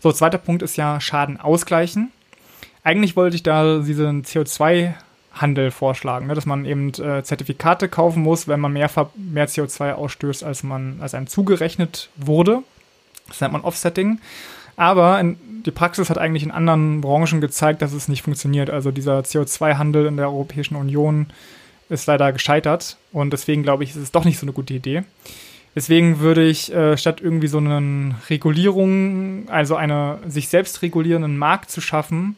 So, zweiter Punkt ist ja Schaden ausgleichen. Eigentlich wollte ich da diesen CO2-Handel vorschlagen, ne, dass man eben äh, Zertifikate kaufen muss, wenn man mehr, mehr CO2 ausstößt, als man als einem zugerechnet wurde. Das nennt man Offsetting. Aber in, die Praxis hat eigentlich in anderen Branchen gezeigt, dass es nicht funktioniert. Also dieser CO2-Handel in der Europäischen Union ist leider gescheitert. Und deswegen glaube ich, ist es doch nicht so eine gute Idee. Deswegen würde ich äh, statt irgendwie so eine Regulierung, also eine sich selbst regulierenden Markt zu schaffen,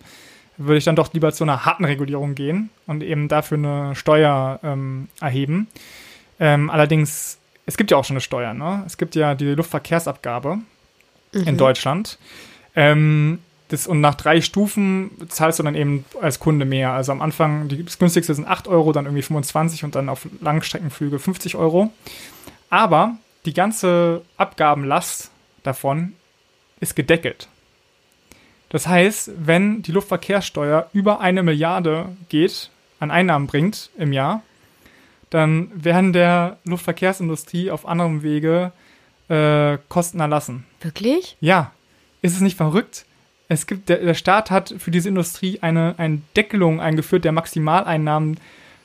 würde ich dann doch lieber zu einer harten Regulierung gehen und eben dafür eine Steuer ähm, erheben. Ähm, allerdings, es gibt ja auch schon eine Steuer, ne? Es gibt ja die Luftverkehrsabgabe in Deutschland. Ähm, das, und nach drei Stufen zahlst du dann eben als Kunde mehr. Also am Anfang, die, das günstigste sind 8 Euro, dann irgendwie 25 und dann auf Langstreckenflüge 50 Euro. Aber die ganze Abgabenlast davon ist gedeckelt. Das heißt, wenn die Luftverkehrssteuer über eine Milliarde geht, an Einnahmen bringt im Jahr, dann werden der Luftverkehrsindustrie auf anderem Wege äh, Kosten erlassen. Wirklich? Ja, ist es nicht verrückt? Es gibt, der, der Staat hat für diese Industrie eine, eine Deckelung eingeführt der Maximaleinnahmen,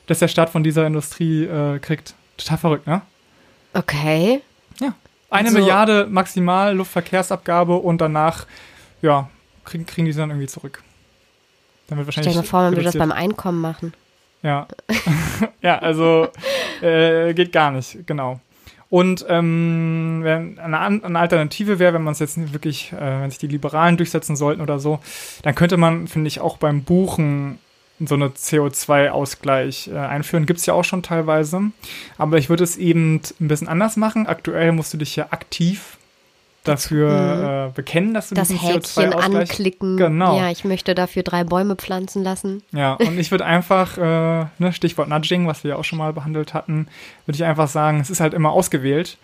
dass der Staat von dieser Industrie äh, kriegt. Total verrückt, ne? Okay. Ja. Eine Also- Milliarde maximal Luftverkehrsabgabe und danach, ja, kriegen, kriegen die sie dann irgendwie zurück. Dann wird Stell wahrscheinlich. dir mal vor, man würde das beim Einkommen machen. Ja. ja, also äh, geht gar nicht, genau. Und ähm, wenn eine, eine Alternative wäre, wenn man es jetzt wirklich, äh, wenn sich die Liberalen durchsetzen sollten oder so, dann könnte man, finde ich, auch beim Buchen so eine CO2-Ausgleich äh, einführen. Gibt es ja auch schon teilweise. Aber ich würde es eben ein bisschen anders machen. Aktuell musst du dich ja aktiv dafür äh, bekennen, dass du Mhm. Das diesen Häkchen CO2-Ausgleich anklicken. Genau. Ja, ich möchte dafür drei Bäume pflanzen lassen. Ja, und ich würde einfach, äh, ne, Stichwort Nudging, was wir ja auch schon mal behandelt hatten, würde ich einfach sagen, es ist halt immer ausgewählt.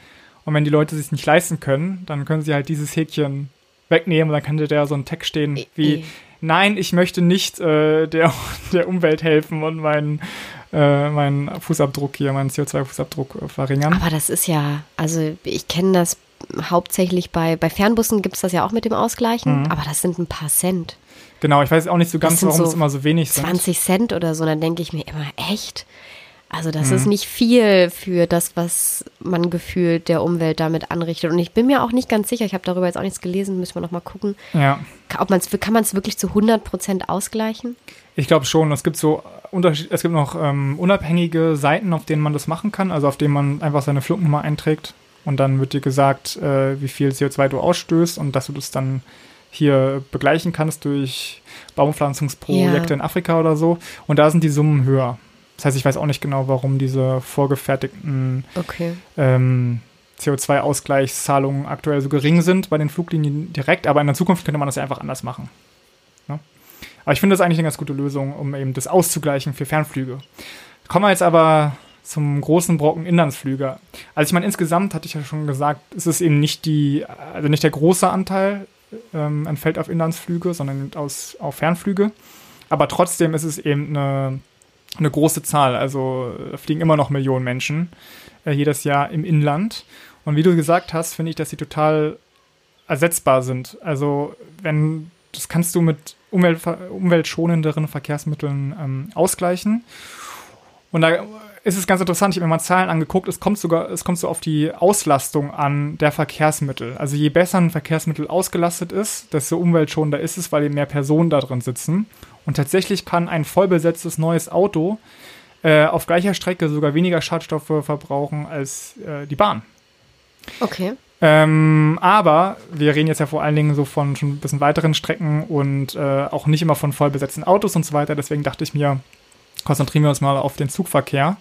Und wenn die Leute sich nicht leisten können, dann können sie halt dieses Häkchen wegnehmen und dann könnte da so ein Text stehen wie, Eh. nein, ich möchte nicht äh, der, der Umwelt helfen und meinen, äh, meinen Fußabdruck hier, meinen CO2-Fußabdruck äh, verringern. Aber das ist ja, also ich kenne das hauptsächlich bei, bei Fernbussen gibt es das ja auch mit dem Ausgleichen, Mhm. aber das sind ein paar Cent. Genau, ich weiß auch nicht so ganz, warum so es immer so wenig sind. 20 Cent oder so, dann denke ich mir immer, echt? Also das Mhm. ist nicht viel für das, was man gefühlt der Umwelt damit anrichtet. Und ich bin mir auch nicht ganz sicher, ich habe darüber jetzt auch nichts gelesen, müssen wir noch mal gucken, Ja. ob man's, kann man es wirklich zu 100 Prozent ausgleichen? Ich glaube schon. Es gibt so Unterschied, es gibt noch ähm, unabhängige Seiten, auf denen man das machen kann, also auf denen man einfach seine Flugennummer einträgt und dann wird dir gesagt, äh, wie viel CO2 du ausstößt und dass du das dann hier begleichen kannst durch Baumpflanzungsprojekte Ja. in Afrika oder so. Und da sind die Summen höher. Das heißt, ich weiß auch nicht genau, warum diese vorgefertigten Okay. ähm, CO2-Ausgleichszahlungen aktuell so gering sind bei den Fluglinien direkt, aber in der Zukunft könnte man das ja einfach anders machen. Ne? Aber ich finde das eigentlich eine ganz gute Lösung, um eben das auszugleichen für Fernflüge. Kommen wir jetzt aber zum großen Brocken Inlandsflüge. Also ich meine, insgesamt hatte ich ja schon gesagt, es ist eben nicht die, also nicht der große Anteil ähm, entfällt auf Inlandsflüge, sondern aus, auf Fernflüge. Aber trotzdem ist es eben eine, eine große Zahl. Also fliegen immer noch Millionen Menschen äh, jedes Jahr im Inland. Und wie du gesagt hast, finde ich, dass sie total ersetzbar sind. Also wenn das kannst du mit Umwelt, umweltschonenderen Verkehrsmitteln ähm, ausgleichen. Und da ist es ganz interessant, ich habe mir mal Zahlen angeguckt, es kommt sogar, es kommt so auf die Auslastung an der Verkehrsmittel. Also je besser ein Verkehrsmittel ausgelastet ist, desto umweltschonender ist es, weil eben mehr Personen da drin sitzen. Und tatsächlich kann ein vollbesetztes neues Auto äh, auf gleicher Strecke sogar weniger Schadstoffe verbrauchen als äh, die Bahn. Okay. Ähm, aber wir reden jetzt ja vor allen Dingen so von schon ein bisschen weiteren Strecken und äh, auch nicht immer von voll besetzten Autos und so weiter. Deswegen dachte ich mir, konzentrieren wir uns mal auf den Zugverkehr.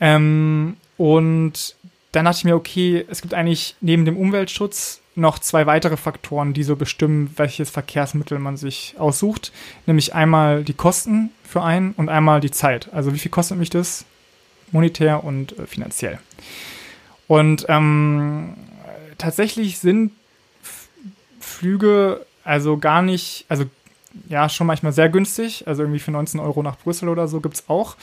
Ähm, und dann dachte ich mir, okay, es gibt eigentlich neben dem Umweltschutz noch zwei weitere Faktoren, die so bestimmen, welches Verkehrsmittel man sich aussucht. Nämlich einmal die Kosten für einen und einmal die Zeit. Also wie viel kostet mich das monetär und äh, finanziell. Und ähm, tatsächlich sind Flüge also gar nicht, also ja, schon manchmal sehr günstig. Also irgendwie für 19 Euro nach Brüssel oder so gibt es auch.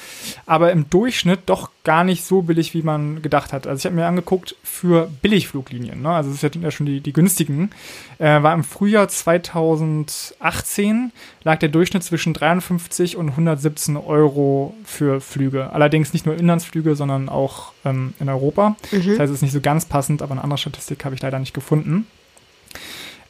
Aber im Durchschnitt doch gar nicht so billig, wie man gedacht hat. Also ich habe mir angeguckt, für Billigfluglinien, ne? also das sind ja schon die, die günstigen, äh, war im Frühjahr 2018, lag der Durchschnitt zwischen 53 und 117 Euro für Flüge. Allerdings nicht nur Inlandsflüge, sondern auch ähm, in Europa. Mhm. Das heißt, es ist nicht so ganz passend, aber eine andere Statistik habe ich leider nicht gefunden.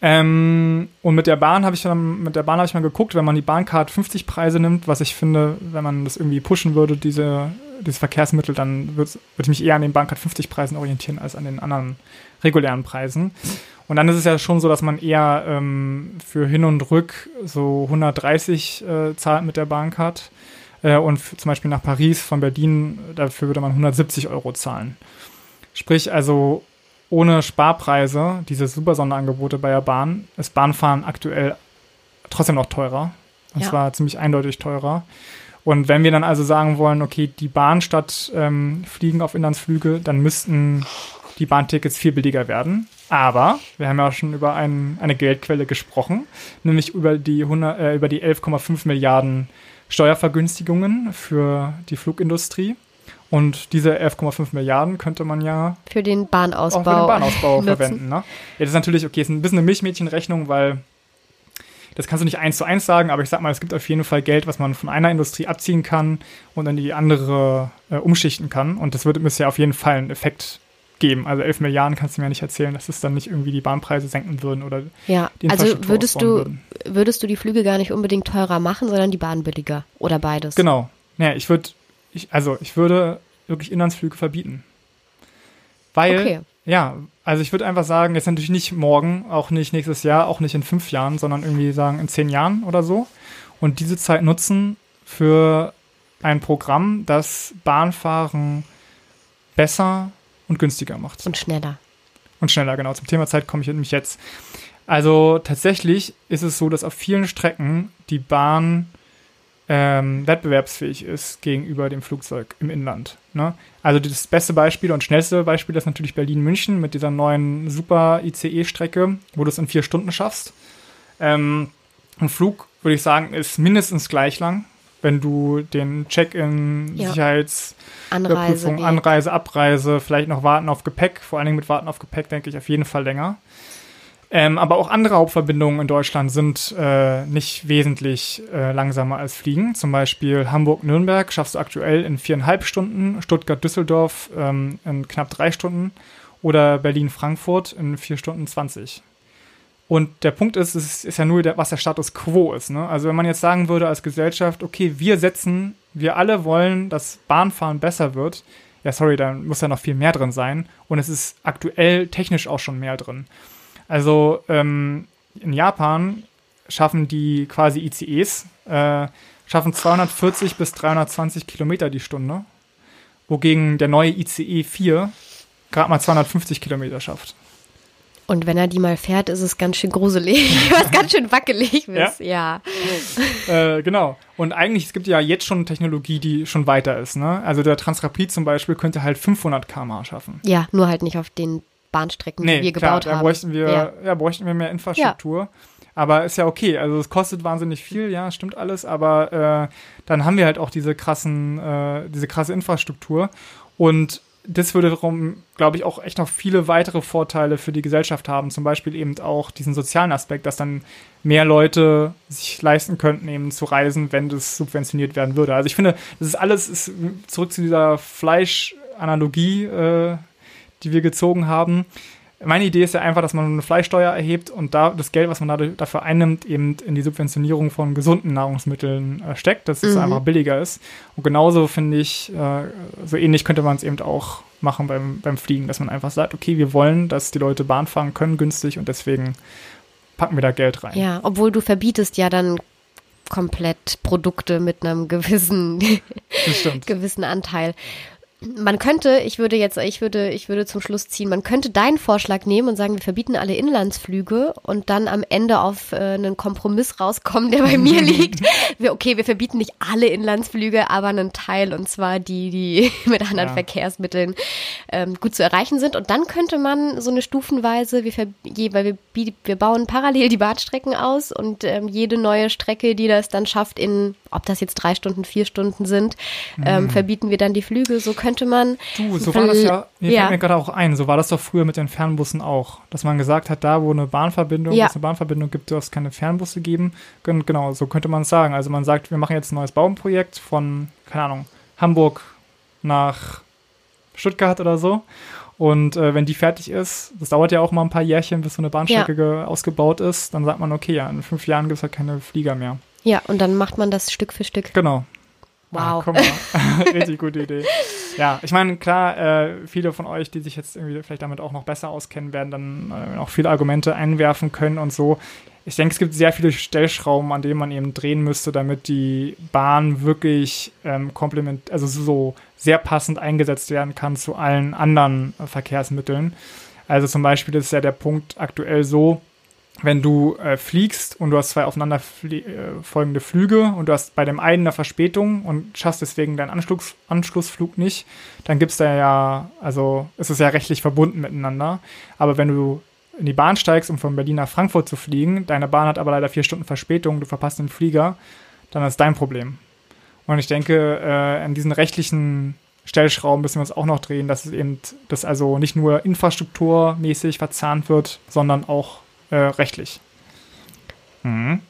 Ähm, und mit der Bahn habe ich dann, mit der Bahn habe ich mal geguckt, wenn man die Bahncard 50 Preise nimmt, was ich finde, wenn man das irgendwie pushen würde, diese, dieses Verkehrsmittel, dann würde ich mich eher an den Bahncard 50 Preisen orientieren als an den anderen regulären Preisen. Und dann ist es ja schon so, dass man eher ähm, für Hin und Rück so 130 äh, zahlt mit der Bahncard. Äh, und zum Beispiel nach Paris von Berlin, dafür würde man 170 Euro zahlen. Sprich also ohne Sparpreise, diese super Sonderangebote bei der Bahn, ist Bahnfahren aktuell trotzdem noch teurer. Und ja. zwar ziemlich eindeutig teurer. Und wenn wir dann also sagen wollen, okay, die Bahn statt ähm, Fliegen auf Inlandsflüge, dann müssten die Bahntickets viel billiger werden. Aber wir haben ja auch schon über ein, eine Geldquelle gesprochen, nämlich über die, äh, die 11,5 Milliarden Steuervergünstigungen für die Flugindustrie. Und diese 11,5 Milliarden könnte man ja für den Bahnausbau, für den Bahnausbau verwenden. Ne? Ja, das ist natürlich, okay, ist ein bisschen eine Milchmädchenrechnung, weil das kannst du nicht eins zu eins sagen, aber ich sag mal, es gibt auf jeden Fall Geld, was man von einer Industrie abziehen kann und dann die andere äh, umschichten kann. Und das würde müsste ja auf jeden Fall einen Effekt geben. Also 11 Milliarden kannst du mir nicht erzählen, dass es dann nicht irgendwie die Bahnpreise senken würden oder ja, die also würdest du würden. würdest du die Flüge gar nicht unbedingt teurer machen, sondern die Bahn billiger oder beides? Genau. Ja, ich würde ich, also ich würde wirklich Inlandsflüge verbieten. Weil, okay. ja, also ich würde einfach sagen, jetzt natürlich nicht morgen, auch nicht nächstes Jahr, auch nicht in fünf Jahren, sondern irgendwie sagen in zehn Jahren oder so. Und diese Zeit nutzen für ein Programm, das Bahnfahren besser und günstiger macht. Und schneller. Und schneller, genau. Zum Thema Zeit komme ich nämlich jetzt. Also tatsächlich ist es so, dass auf vielen Strecken die Bahn ähm, wettbewerbsfähig ist gegenüber dem Flugzeug im Inland. Ne? Also das beste Beispiel und schnellste Beispiel ist natürlich Berlin-München mit dieser neuen super ICE-Strecke, wo du es in vier Stunden schaffst. Ähm, ein Flug, würde ich sagen, ist mindestens gleich lang, wenn du den Check-in, ja. Sicherheitsprüfung, Anreise, Anreise, Abreise, vielleicht noch Warten auf Gepäck, vor allen Dingen mit Warten auf Gepäck denke ich auf jeden Fall länger. Ähm, aber auch andere Hauptverbindungen in Deutschland sind äh, nicht wesentlich äh, langsamer als Fliegen. Zum Beispiel Hamburg-Nürnberg schaffst du aktuell in viereinhalb Stunden, Stuttgart-Düsseldorf ähm, in knapp drei Stunden oder Berlin-Frankfurt in vier Stunden zwanzig. Und der Punkt ist, es ist ja nur, der, was der Status quo ist. Ne? Also wenn man jetzt sagen würde als Gesellschaft, okay, wir setzen, wir alle wollen, dass Bahnfahren besser wird, ja sorry, dann muss ja noch viel mehr drin sein. Und es ist aktuell technisch auch schon mehr drin. Also ähm, in Japan schaffen die quasi ICEs, äh, schaffen 240 bis 320 Kilometer die Stunde, wogegen der neue ICE 4 gerade mal 250 Kilometer schafft. Und wenn er die mal fährt, ist es ganz schön gruselig, was ganz schön wackelig ist, ja. ja. Äh, genau. Und eigentlich, es gibt ja jetzt schon Technologie, die schon weiter ist, ne? Also der Transrapid zum Beispiel könnte halt 500 km schaffen. Ja, nur halt nicht auf den Bahnstrecken, nee, die wir klar, gebaut da haben. Bräuchten wir, ja. ja, bräuchten wir mehr Infrastruktur. Ja. Aber ist ja okay. Also es kostet wahnsinnig viel, ja, stimmt alles, aber äh, dann haben wir halt auch diese krassen, äh, diese krasse Infrastruktur. Und das würde darum, glaube ich, auch echt noch viele weitere Vorteile für die Gesellschaft haben. Zum Beispiel eben auch diesen sozialen Aspekt, dass dann mehr Leute sich leisten könnten, eben zu reisen, wenn das subventioniert werden würde. Also ich finde, das ist alles, ist zurück zu dieser Fleischanalogie, äh, die wir gezogen haben. meine Idee ist ja einfach, dass man eine Fleischsteuer erhebt und da das Geld, was man dadurch, dafür einnimmt, eben in die Subventionierung von gesunden Nahrungsmitteln äh, steckt, dass es Mhm. einfach billiger ist. Und genauso finde ich, äh, so ähnlich könnte man es eben auch machen beim, beim Fliegen, dass man einfach sagt, okay, wir wollen, dass die Leute Bahn fahren können günstig und deswegen packen wir da Geld rein. Ja, obwohl du verbietest ja dann komplett Produkte mit einem gewissen gewissen Anteil. Man könnte, ich würde jetzt, ich würde, ich würde zum Schluss ziehen, man könnte deinen Vorschlag nehmen und sagen, wir verbieten alle Inlandsflüge und dann am Ende auf äh, einen Kompromiss rauskommen, der bei mir liegt. Wir, okay, wir verbieten nicht alle Inlandsflüge, aber einen Teil und zwar die, die mit anderen Ja. Verkehrsmitteln ähm, gut zu erreichen sind. Und dann könnte man so eine Stufenweise, wir, je, weil wir, wir bauen parallel die Bahnstrecken aus und ähm, jede neue Strecke, die das dann schafft, in, ob das jetzt drei Stunden, vier Stunden sind, ähm, verbieten wir dann die Flüge. So könnte man. Du, so war das ja, mir Ja. fällt mir gerade auch ein, so war das doch früher mit den Fernbussen auch, dass man gesagt hat, da wo eine Bahnverbindung, Ja. eine Bahnverbindung gibt, soll es keine Fernbusse geben. Gen- Genau, so könnte man es sagen. Also man sagt, wir machen jetzt ein neues Bauprojekt von, keine Ahnung, Hamburg nach Stuttgart oder so. Und äh, wenn die fertig ist, das dauert ja auch mal ein paar Jährchen, bis so eine Bahnstrecke ge- ausgebaut ist, dann sagt man, okay, ja, in fünf Jahren gibt es halt keine Flieger mehr. Ja, und dann macht man das Stück für Stück. Genau. Wow. Ah, guck mal. Richtig gute Idee. Ja, ich meine, klar, äh, viele von euch, die sich jetzt irgendwie vielleicht damit auch noch besser auskennen, werden dann äh, auch viele Argumente einwerfen können und so. Ich denke, es gibt sehr viele Stellschrauben, an denen man eben drehen müsste, damit die Bahn wirklich ähm, komplement, also so sehr passend eingesetzt werden kann zu allen anderen äh, Verkehrsmitteln. Also zum Beispiel ist ja der Punkt aktuell so, wenn du äh, fliegst und du hast zwei aufeinander flie äh, Flüge und du hast bei dem einen eine Verspätung und schaffst deswegen deinen Anschluss Anschlussflug nicht, dann gibt's da ja, also ist es ja rechtlich verbunden miteinander. Aber wenn du in die Bahn steigst, um von Berlin nach Frankfurt zu fliegen, deine Bahn hat aber leider vier Stunden Verspätung, du verpasst den Flieger, dann ist dein Problem. Und ich denke, äh, an diesen rechtlichen Stellschrauben müssen wir uns auch noch drehen, dass es eben, dass also nicht nur infrastrukturmäßig verzahnt wird, sondern auch äh, rechtlich. Mhm.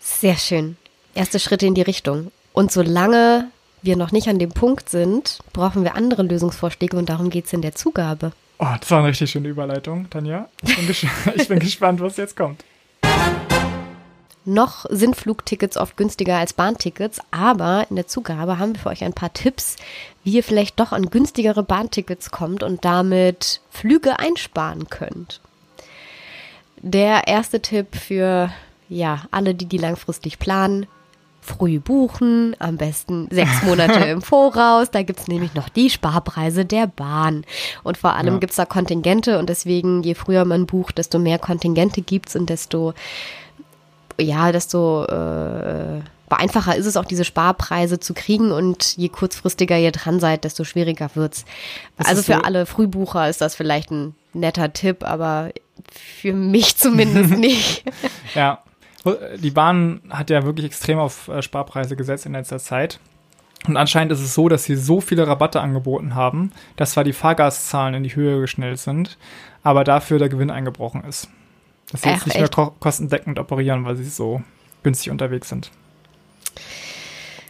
Sehr schön. Erste Schritte in die Richtung. Und solange wir noch nicht an dem Punkt sind, brauchen wir andere Lösungsvorschläge und darum geht's in der Zugabe. Oh, das war eine richtig schöne Überleitung, Tanja. Ich bin, ich bin gespannt, was jetzt kommt. Noch sind Flugtickets oft günstiger als Bahntickets, aber in der Zugabe haben wir für euch ein paar Tipps, wie ihr vielleicht doch an günstigere Bahntickets kommt und damit Flüge einsparen könnt. Der erste Tipp für ja, alle, die die langfristig planen, früh buchen, am besten sechs Monate im Voraus. Da gibt's nämlich noch die Sparpreise der Bahn. Und vor allem Ja. gibt's da Kontingente und deswegen, je früher man bucht, desto mehr Kontingente gibt's und desto ja, desto äh, einfacher ist es auch, diese Sparpreise zu kriegen und je kurzfristiger ihr dran seid, desto schwieriger wird's. Ist also es für so- alle Frühbucher ist das vielleicht ein netter Tipp, aber für mich zumindest nicht. Ja, die Bahn hat ja wirklich extrem auf äh, Sparpreise gesetzt in letzter Zeit. Und anscheinend ist es so, dass sie so viele Rabatte angeboten haben, dass zwar die Fahrgastzahlen in die Höhe geschnellt sind, aber dafür der Gewinn eingebrochen ist. Dass sie Ach, jetzt nicht mehr echt? ko kostendeckend operieren, weil sie so günstig unterwegs sind.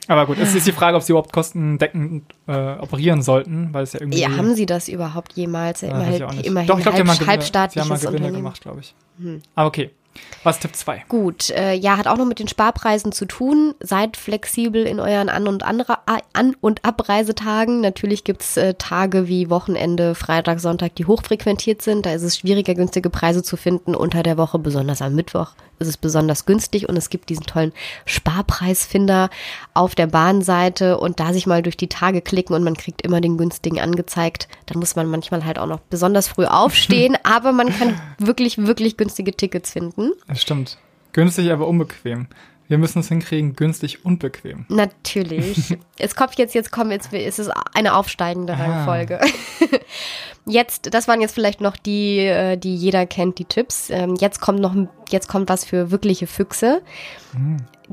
Aber gut, es ist die Frage, ob sie überhaupt kostendeckend äh, operieren sollten, weil es ja irgendwie. Ja, haben sie das überhaupt jemals? Ja, Immer, weiß ich auch halt, nicht. immerhin Doch, ich glaube, halb, Gewinne, sie haben mal halbstaatliches Gewinne Unternehmen. gemacht, glaube ich. Aber okay. Was Tipp 2? Gut, äh, ja, hat auch noch mit den Sparpreisen zu tun. Seid flexibel in euren An- und Anra An- und Abreisetagen. Natürlich gibt's äh, Tage wie Wochenende, Freitag, Sonntag, die hochfrequentiert sind. Da ist es schwieriger, günstige Preise zu finden. Unter der Woche, besonders am Mittwoch, ist es besonders günstig und es gibt diesen tollen Sparpreisfinder auf der Bahnseite und da sich mal durch die Tage klicken und man kriegt immer den günstigen angezeigt. Dann muss man manchmal halt auch noch besonders früh aufstehen, aber man kann wirklich, wirklich günstige Tickets finden. Das stimmt. Günstig, aber unbequem. Wir müssen es hinkriegen, günstig und bequem. Natürlich. Es kommt jetzt, jetzt kommen, jetzt ist es eine aufsteigende Ah. Reihenfolge. Jetzt, das waren jetzt vielleicht noch die, äh, die jeder kennt, die Tipps. Ähm, Jetzt kommt noch, jetzt kommt was für wirkliche Füchse.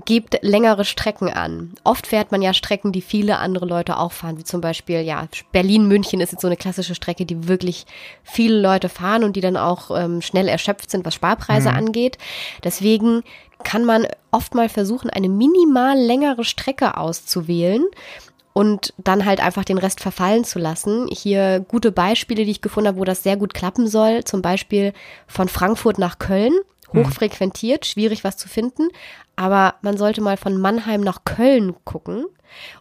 Gebt längere Strecken an. Oft fährt man ja Strecken, die viele andere Leute auch fahren, wie zum Beispiel, ja, Berlin-München ist jetzt so eine klassische Strecke, die wirklich viele Leute fahren und die dann auch ähm, schnell erschöpft sind, was Sparpreise angeht. Deswegen kann man oft mal versuchen, eine minimal längere Strecke auszuwählen und dann halt einfach den Rest verfallen zu lassen. Hier gute Beispiele, die ich gefunden habe, wo das sehr gut klappen soll. Zum Beispiel von Frankfurt nach Köln. Hochfrequentiert, schwierig was zu finden. Aber man sollte mal von Mannheim nach Köln gucken.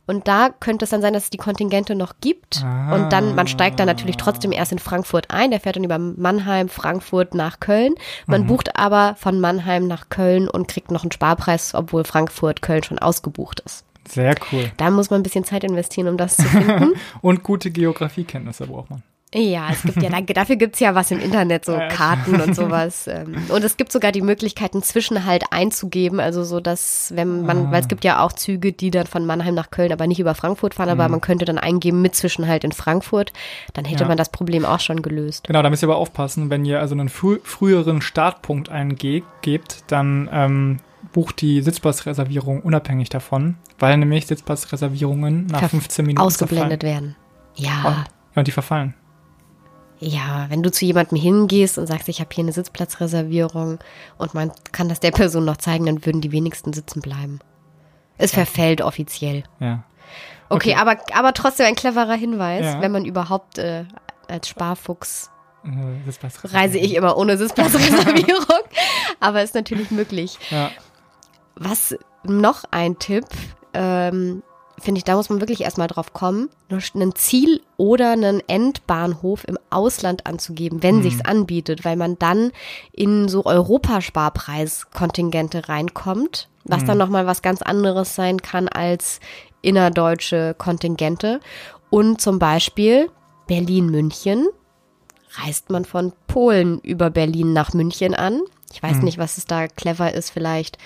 Und da könnte es dann sein, dass es die Kontingente noch gibt. Und dann, man steigt dann natürlich trotzdem erst in Frankfurt ein. Der fährt dann über Mannheim, Frankfurt nach Köln. Man bucht aber von Mannheim nach Köln und kriegt noch einen Sparpreis, obwohl Frankfurt, Köln schon ausgebucht ist. Sehr cool. Da muss man ein bisschen Zeit investieren, um das zu finden. Und gute Geografiekenntnisse braucht man. Ja, es gibt ja, da- dafür gibt's ja was im Internet, so. Karten und sowas. ähm, Und es gibt sogar die Möglichkeit, einen Zwischenhalt einzugeben. Also so, dass, wenn man, weil es gibt ja auch Züge, die dann von Mannheim nach Köln, aber nicht über Frankfurt fahren, aber man könnte dann eingeben mit Zwischenhalt in Frankfurt. Dann hätte Ja. man das Problem auch schon gelöst. Genau, da müsst ihr aber aufpassen, wenn ihr also einen frü früheren Startpunkt eingebt, dann ähm, bucht die Sitzplatzreservierung unabhängig davon, weil nämlich Sitzplatzreservierungen nach Ver- 15 Minuten Ausgeblendet werden. Ja, verfallen. Ja, und die verfallen. Ja, wenn du zu jemandem hingehst und sagst, ich habe hier eine Sitzplatzreservierung und man kann das der Person noch zeigen, dann würden die wenigsten sitzen bleiben. Es verfällt offiziell. Ja. Okay, Okay. aber, aber trotzdem ein cleverer Hinweis, Ja. wenn man überhaupt äh, als Sparfuchs reise ich immer ohne Sitzplatzreservierung, aber ist natürlich möglich. Ja. Was noch ein Tipp, ähm, finde ich, da muss man wirklich erstmal drauf kommen, ein Ziel oder einen Endbahnhof im Ausland anzugeben, wenn sich's anbietet, weil man dann in so Europasparpreiskontingente reinkommt, was dann nochmal was ganz anderes sein kann als innerdeutsche Kontingente. Und zum Beispiel Berlin-München reist man von Polen über Berlin nach München an. Ich weiß nicht, was es da clever ist, vielleicht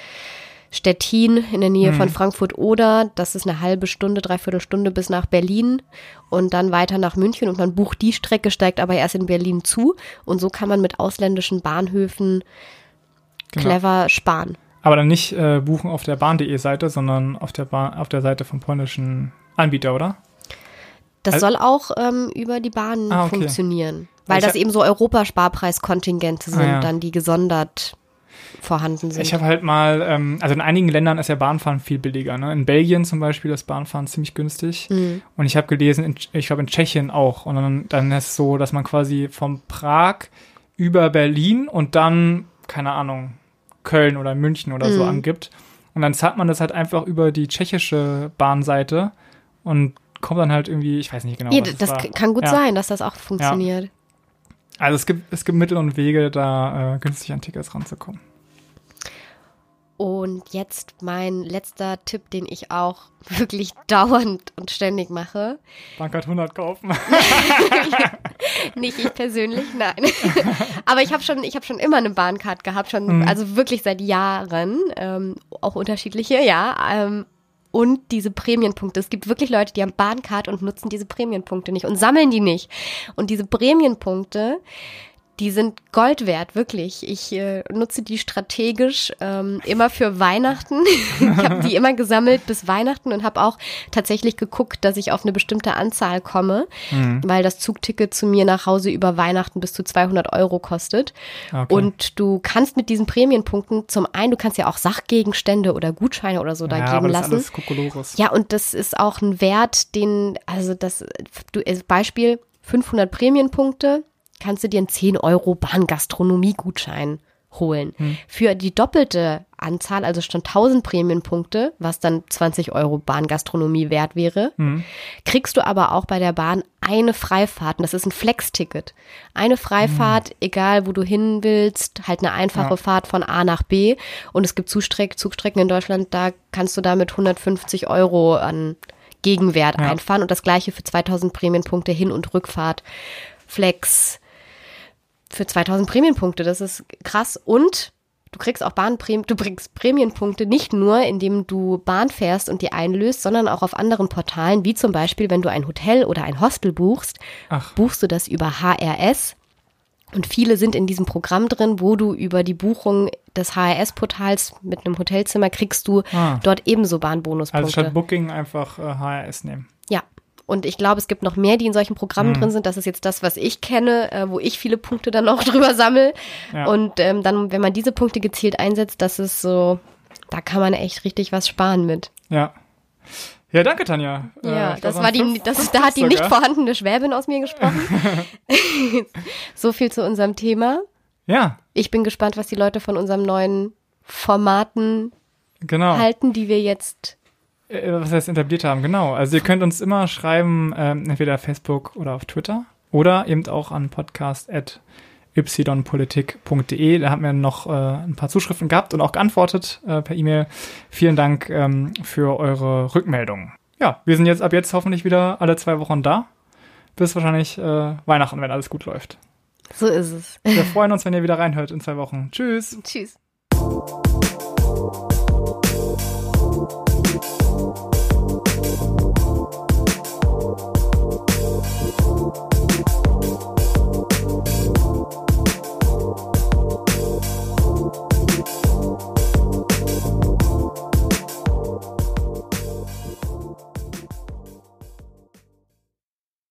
Stettin in der Nähe von Frankfurt oder das ist eine halbe Stunde, dreiviertel Stunde bis nach Berlin und dann weiter nach München und man bucht die Strecke, steigt aber erst in Berlin zu und so kann man mit ausländischen Bahnhöfen Genau. clever sparen. Aber dann nicht äh, buchen auf der Bahn.de Seite, sondern auf der, Bahn, auf der Seite vom polnischen Anbieter, oder? Das Also- soll auch ähm, über die Bahn Ah, okay. funktionieren, Weil ich das eben so Europasparpreiskontingente sind, Ah, ja. dann die gesondert vorhanden sind. Ich habe halt mal, ähm, also in einigen Ländern ist ja Bahnfahren viel billiger. Ne? In Belgien zum Beispiel ist Bahnfahren ziemlich günstig. Mhm. Und ich habe gelesen, in, ich glaube in Tschechien auch. Und dann, dann ist es so, dass man quasi von Prag über Berlin und dann, keine Ahnung, Köln oder München oder so Mhm. angibt. Und dann zahlt man das halt einfach über die tschechische Bahnseite und kommt dann halt irgendwie, ich weiß nicht genau. ja, was das k- kann gut Ja. sein, dass das auch funktioniert. Also es gibt, es gibt Mittel und Wege, da äh, günstig an Tickets ranzukommen. Und jetzt mein letzter Tipp, den ich auch wirklich dauernd und ständig mache. Bankart 100 kaufen. Nicht ich persönlich, nein. Aber ich habe schon, ich habe schon immer eine Bahncard gehabt, schon, also wirklich seit Jahren, ähm, auch unterschiedliche, ja. Ähm, und diese Prämienpunkte. Es gibt wirklich Leute, die haben Bahncard und nutzen diese Prämienpunkte nicht und sammeln die nicht. Und diese Prämienpunkte, die sind Gold wert, wirklich. Ich äh, nutze die strategisch ähm, immer für Weihnachten. ich habe die immer gesammelt bis Weihnachten und habe auch tatsächlich geguckt, dass ich auf eine bestimmte Anzahl komme, weil das Zugticket zu mir nach Hause über Weihnachten bis zu 200 Euro kostet. Okay. Und du kannst mit diesen Prämienpunkten zum einen, du kannst ja auch Sachgegenstände oder Gutscheine oder so da ja, geben aber das ist lassen. alles Kokolores. Ja, und das ist auch ein Wert, den, also das, du, als Beispiel 500 Prämienpunkte, kannst du dir einen 10 Euro Bahngastronomie-Gutschein holen. Für die doppelte Anzahl, also schon 1000 Prämienpunkte, was dann 20 Euro Bahngastronomie wert wäre, kriegst du aber auch bei der Bahn eine Freifahrt. Und das ist ein Flex-Ticket. Eine Freifahrt, egal wo du hin willst, halt eine einfache Ja. Fahrt von A nach B. Und es gibt Zustreck, Zugstrecken in Deutschland, da kannst du damit 150 Euro an Gegenwert Ja. einfahren. Und das gleiche für 2000 Prämienpunkte Hin- und Rückfahrt. Flex für 2000 Prämienpunkte. Das ist krass. Und du kriegst auch Bahnprämien, du kriegst Prämienpunkte nicht nur, indem du Bahn fährst und die einlöst, sondern auch auf anderen Portalen, wie zum Beispiel, wenn du ein Hotel oder ein Hostel buchst, Ach. buchst du das über HRS. Und viele sind in diesem Programm drin, wo du über die Buchung des HRS-Portals mit einem Hotelzimmer kriegst du Ah. dort ebenso Bahnbonuspunkte. Also statt Booking einfach äh, HRS nehmen. Und ich glaube, es gibt noch mehr, die in solchen Programmen Mhm. drin sind. Das ist jetzt das, was ich kenne, äh, wo ich viele Punkte dann noch drüber sammle. Ja. Und ähm, dann, wenn man diese Punkte gezielt einsetzt, das ist so, da kann man echt richtig was sparen mit. Ja. Ja, danke, Tanja. Ja, Äh, das war die, fünf- das, fünf da hat die Tipps nicht sogar. vorhandene Schwäbin aus mir gesprochen. so viel zu unserem Thema. Ja, Ich bin gespannt, was die Leute von unserem neuen Formaten genau. halten, die wir jetzt. Äh, was heißt etabliert haben, genau. Also ihr könnt uns immer schreiben, ähm, entweder auf Facebook oder auf Twitter oder eben auch an podcast.ypolitik.de. Da haben wir noch äh, ein paar Zuschriften gehabt und auch geantwortet äh, per E-Mail. Vielen Dank ähm, für eure Rückmeldungen. Ja, wir sind jetzt ab jetzt hoffentlich wieder alle zwei Wochen da. Bis wahrscheinlich äh, Weihnachten, wenn alles gut läuft. So ist es. Wir freuen uns, wenn ihr wieder reinhört in zwei Wochen. Tschüss. Tschüss.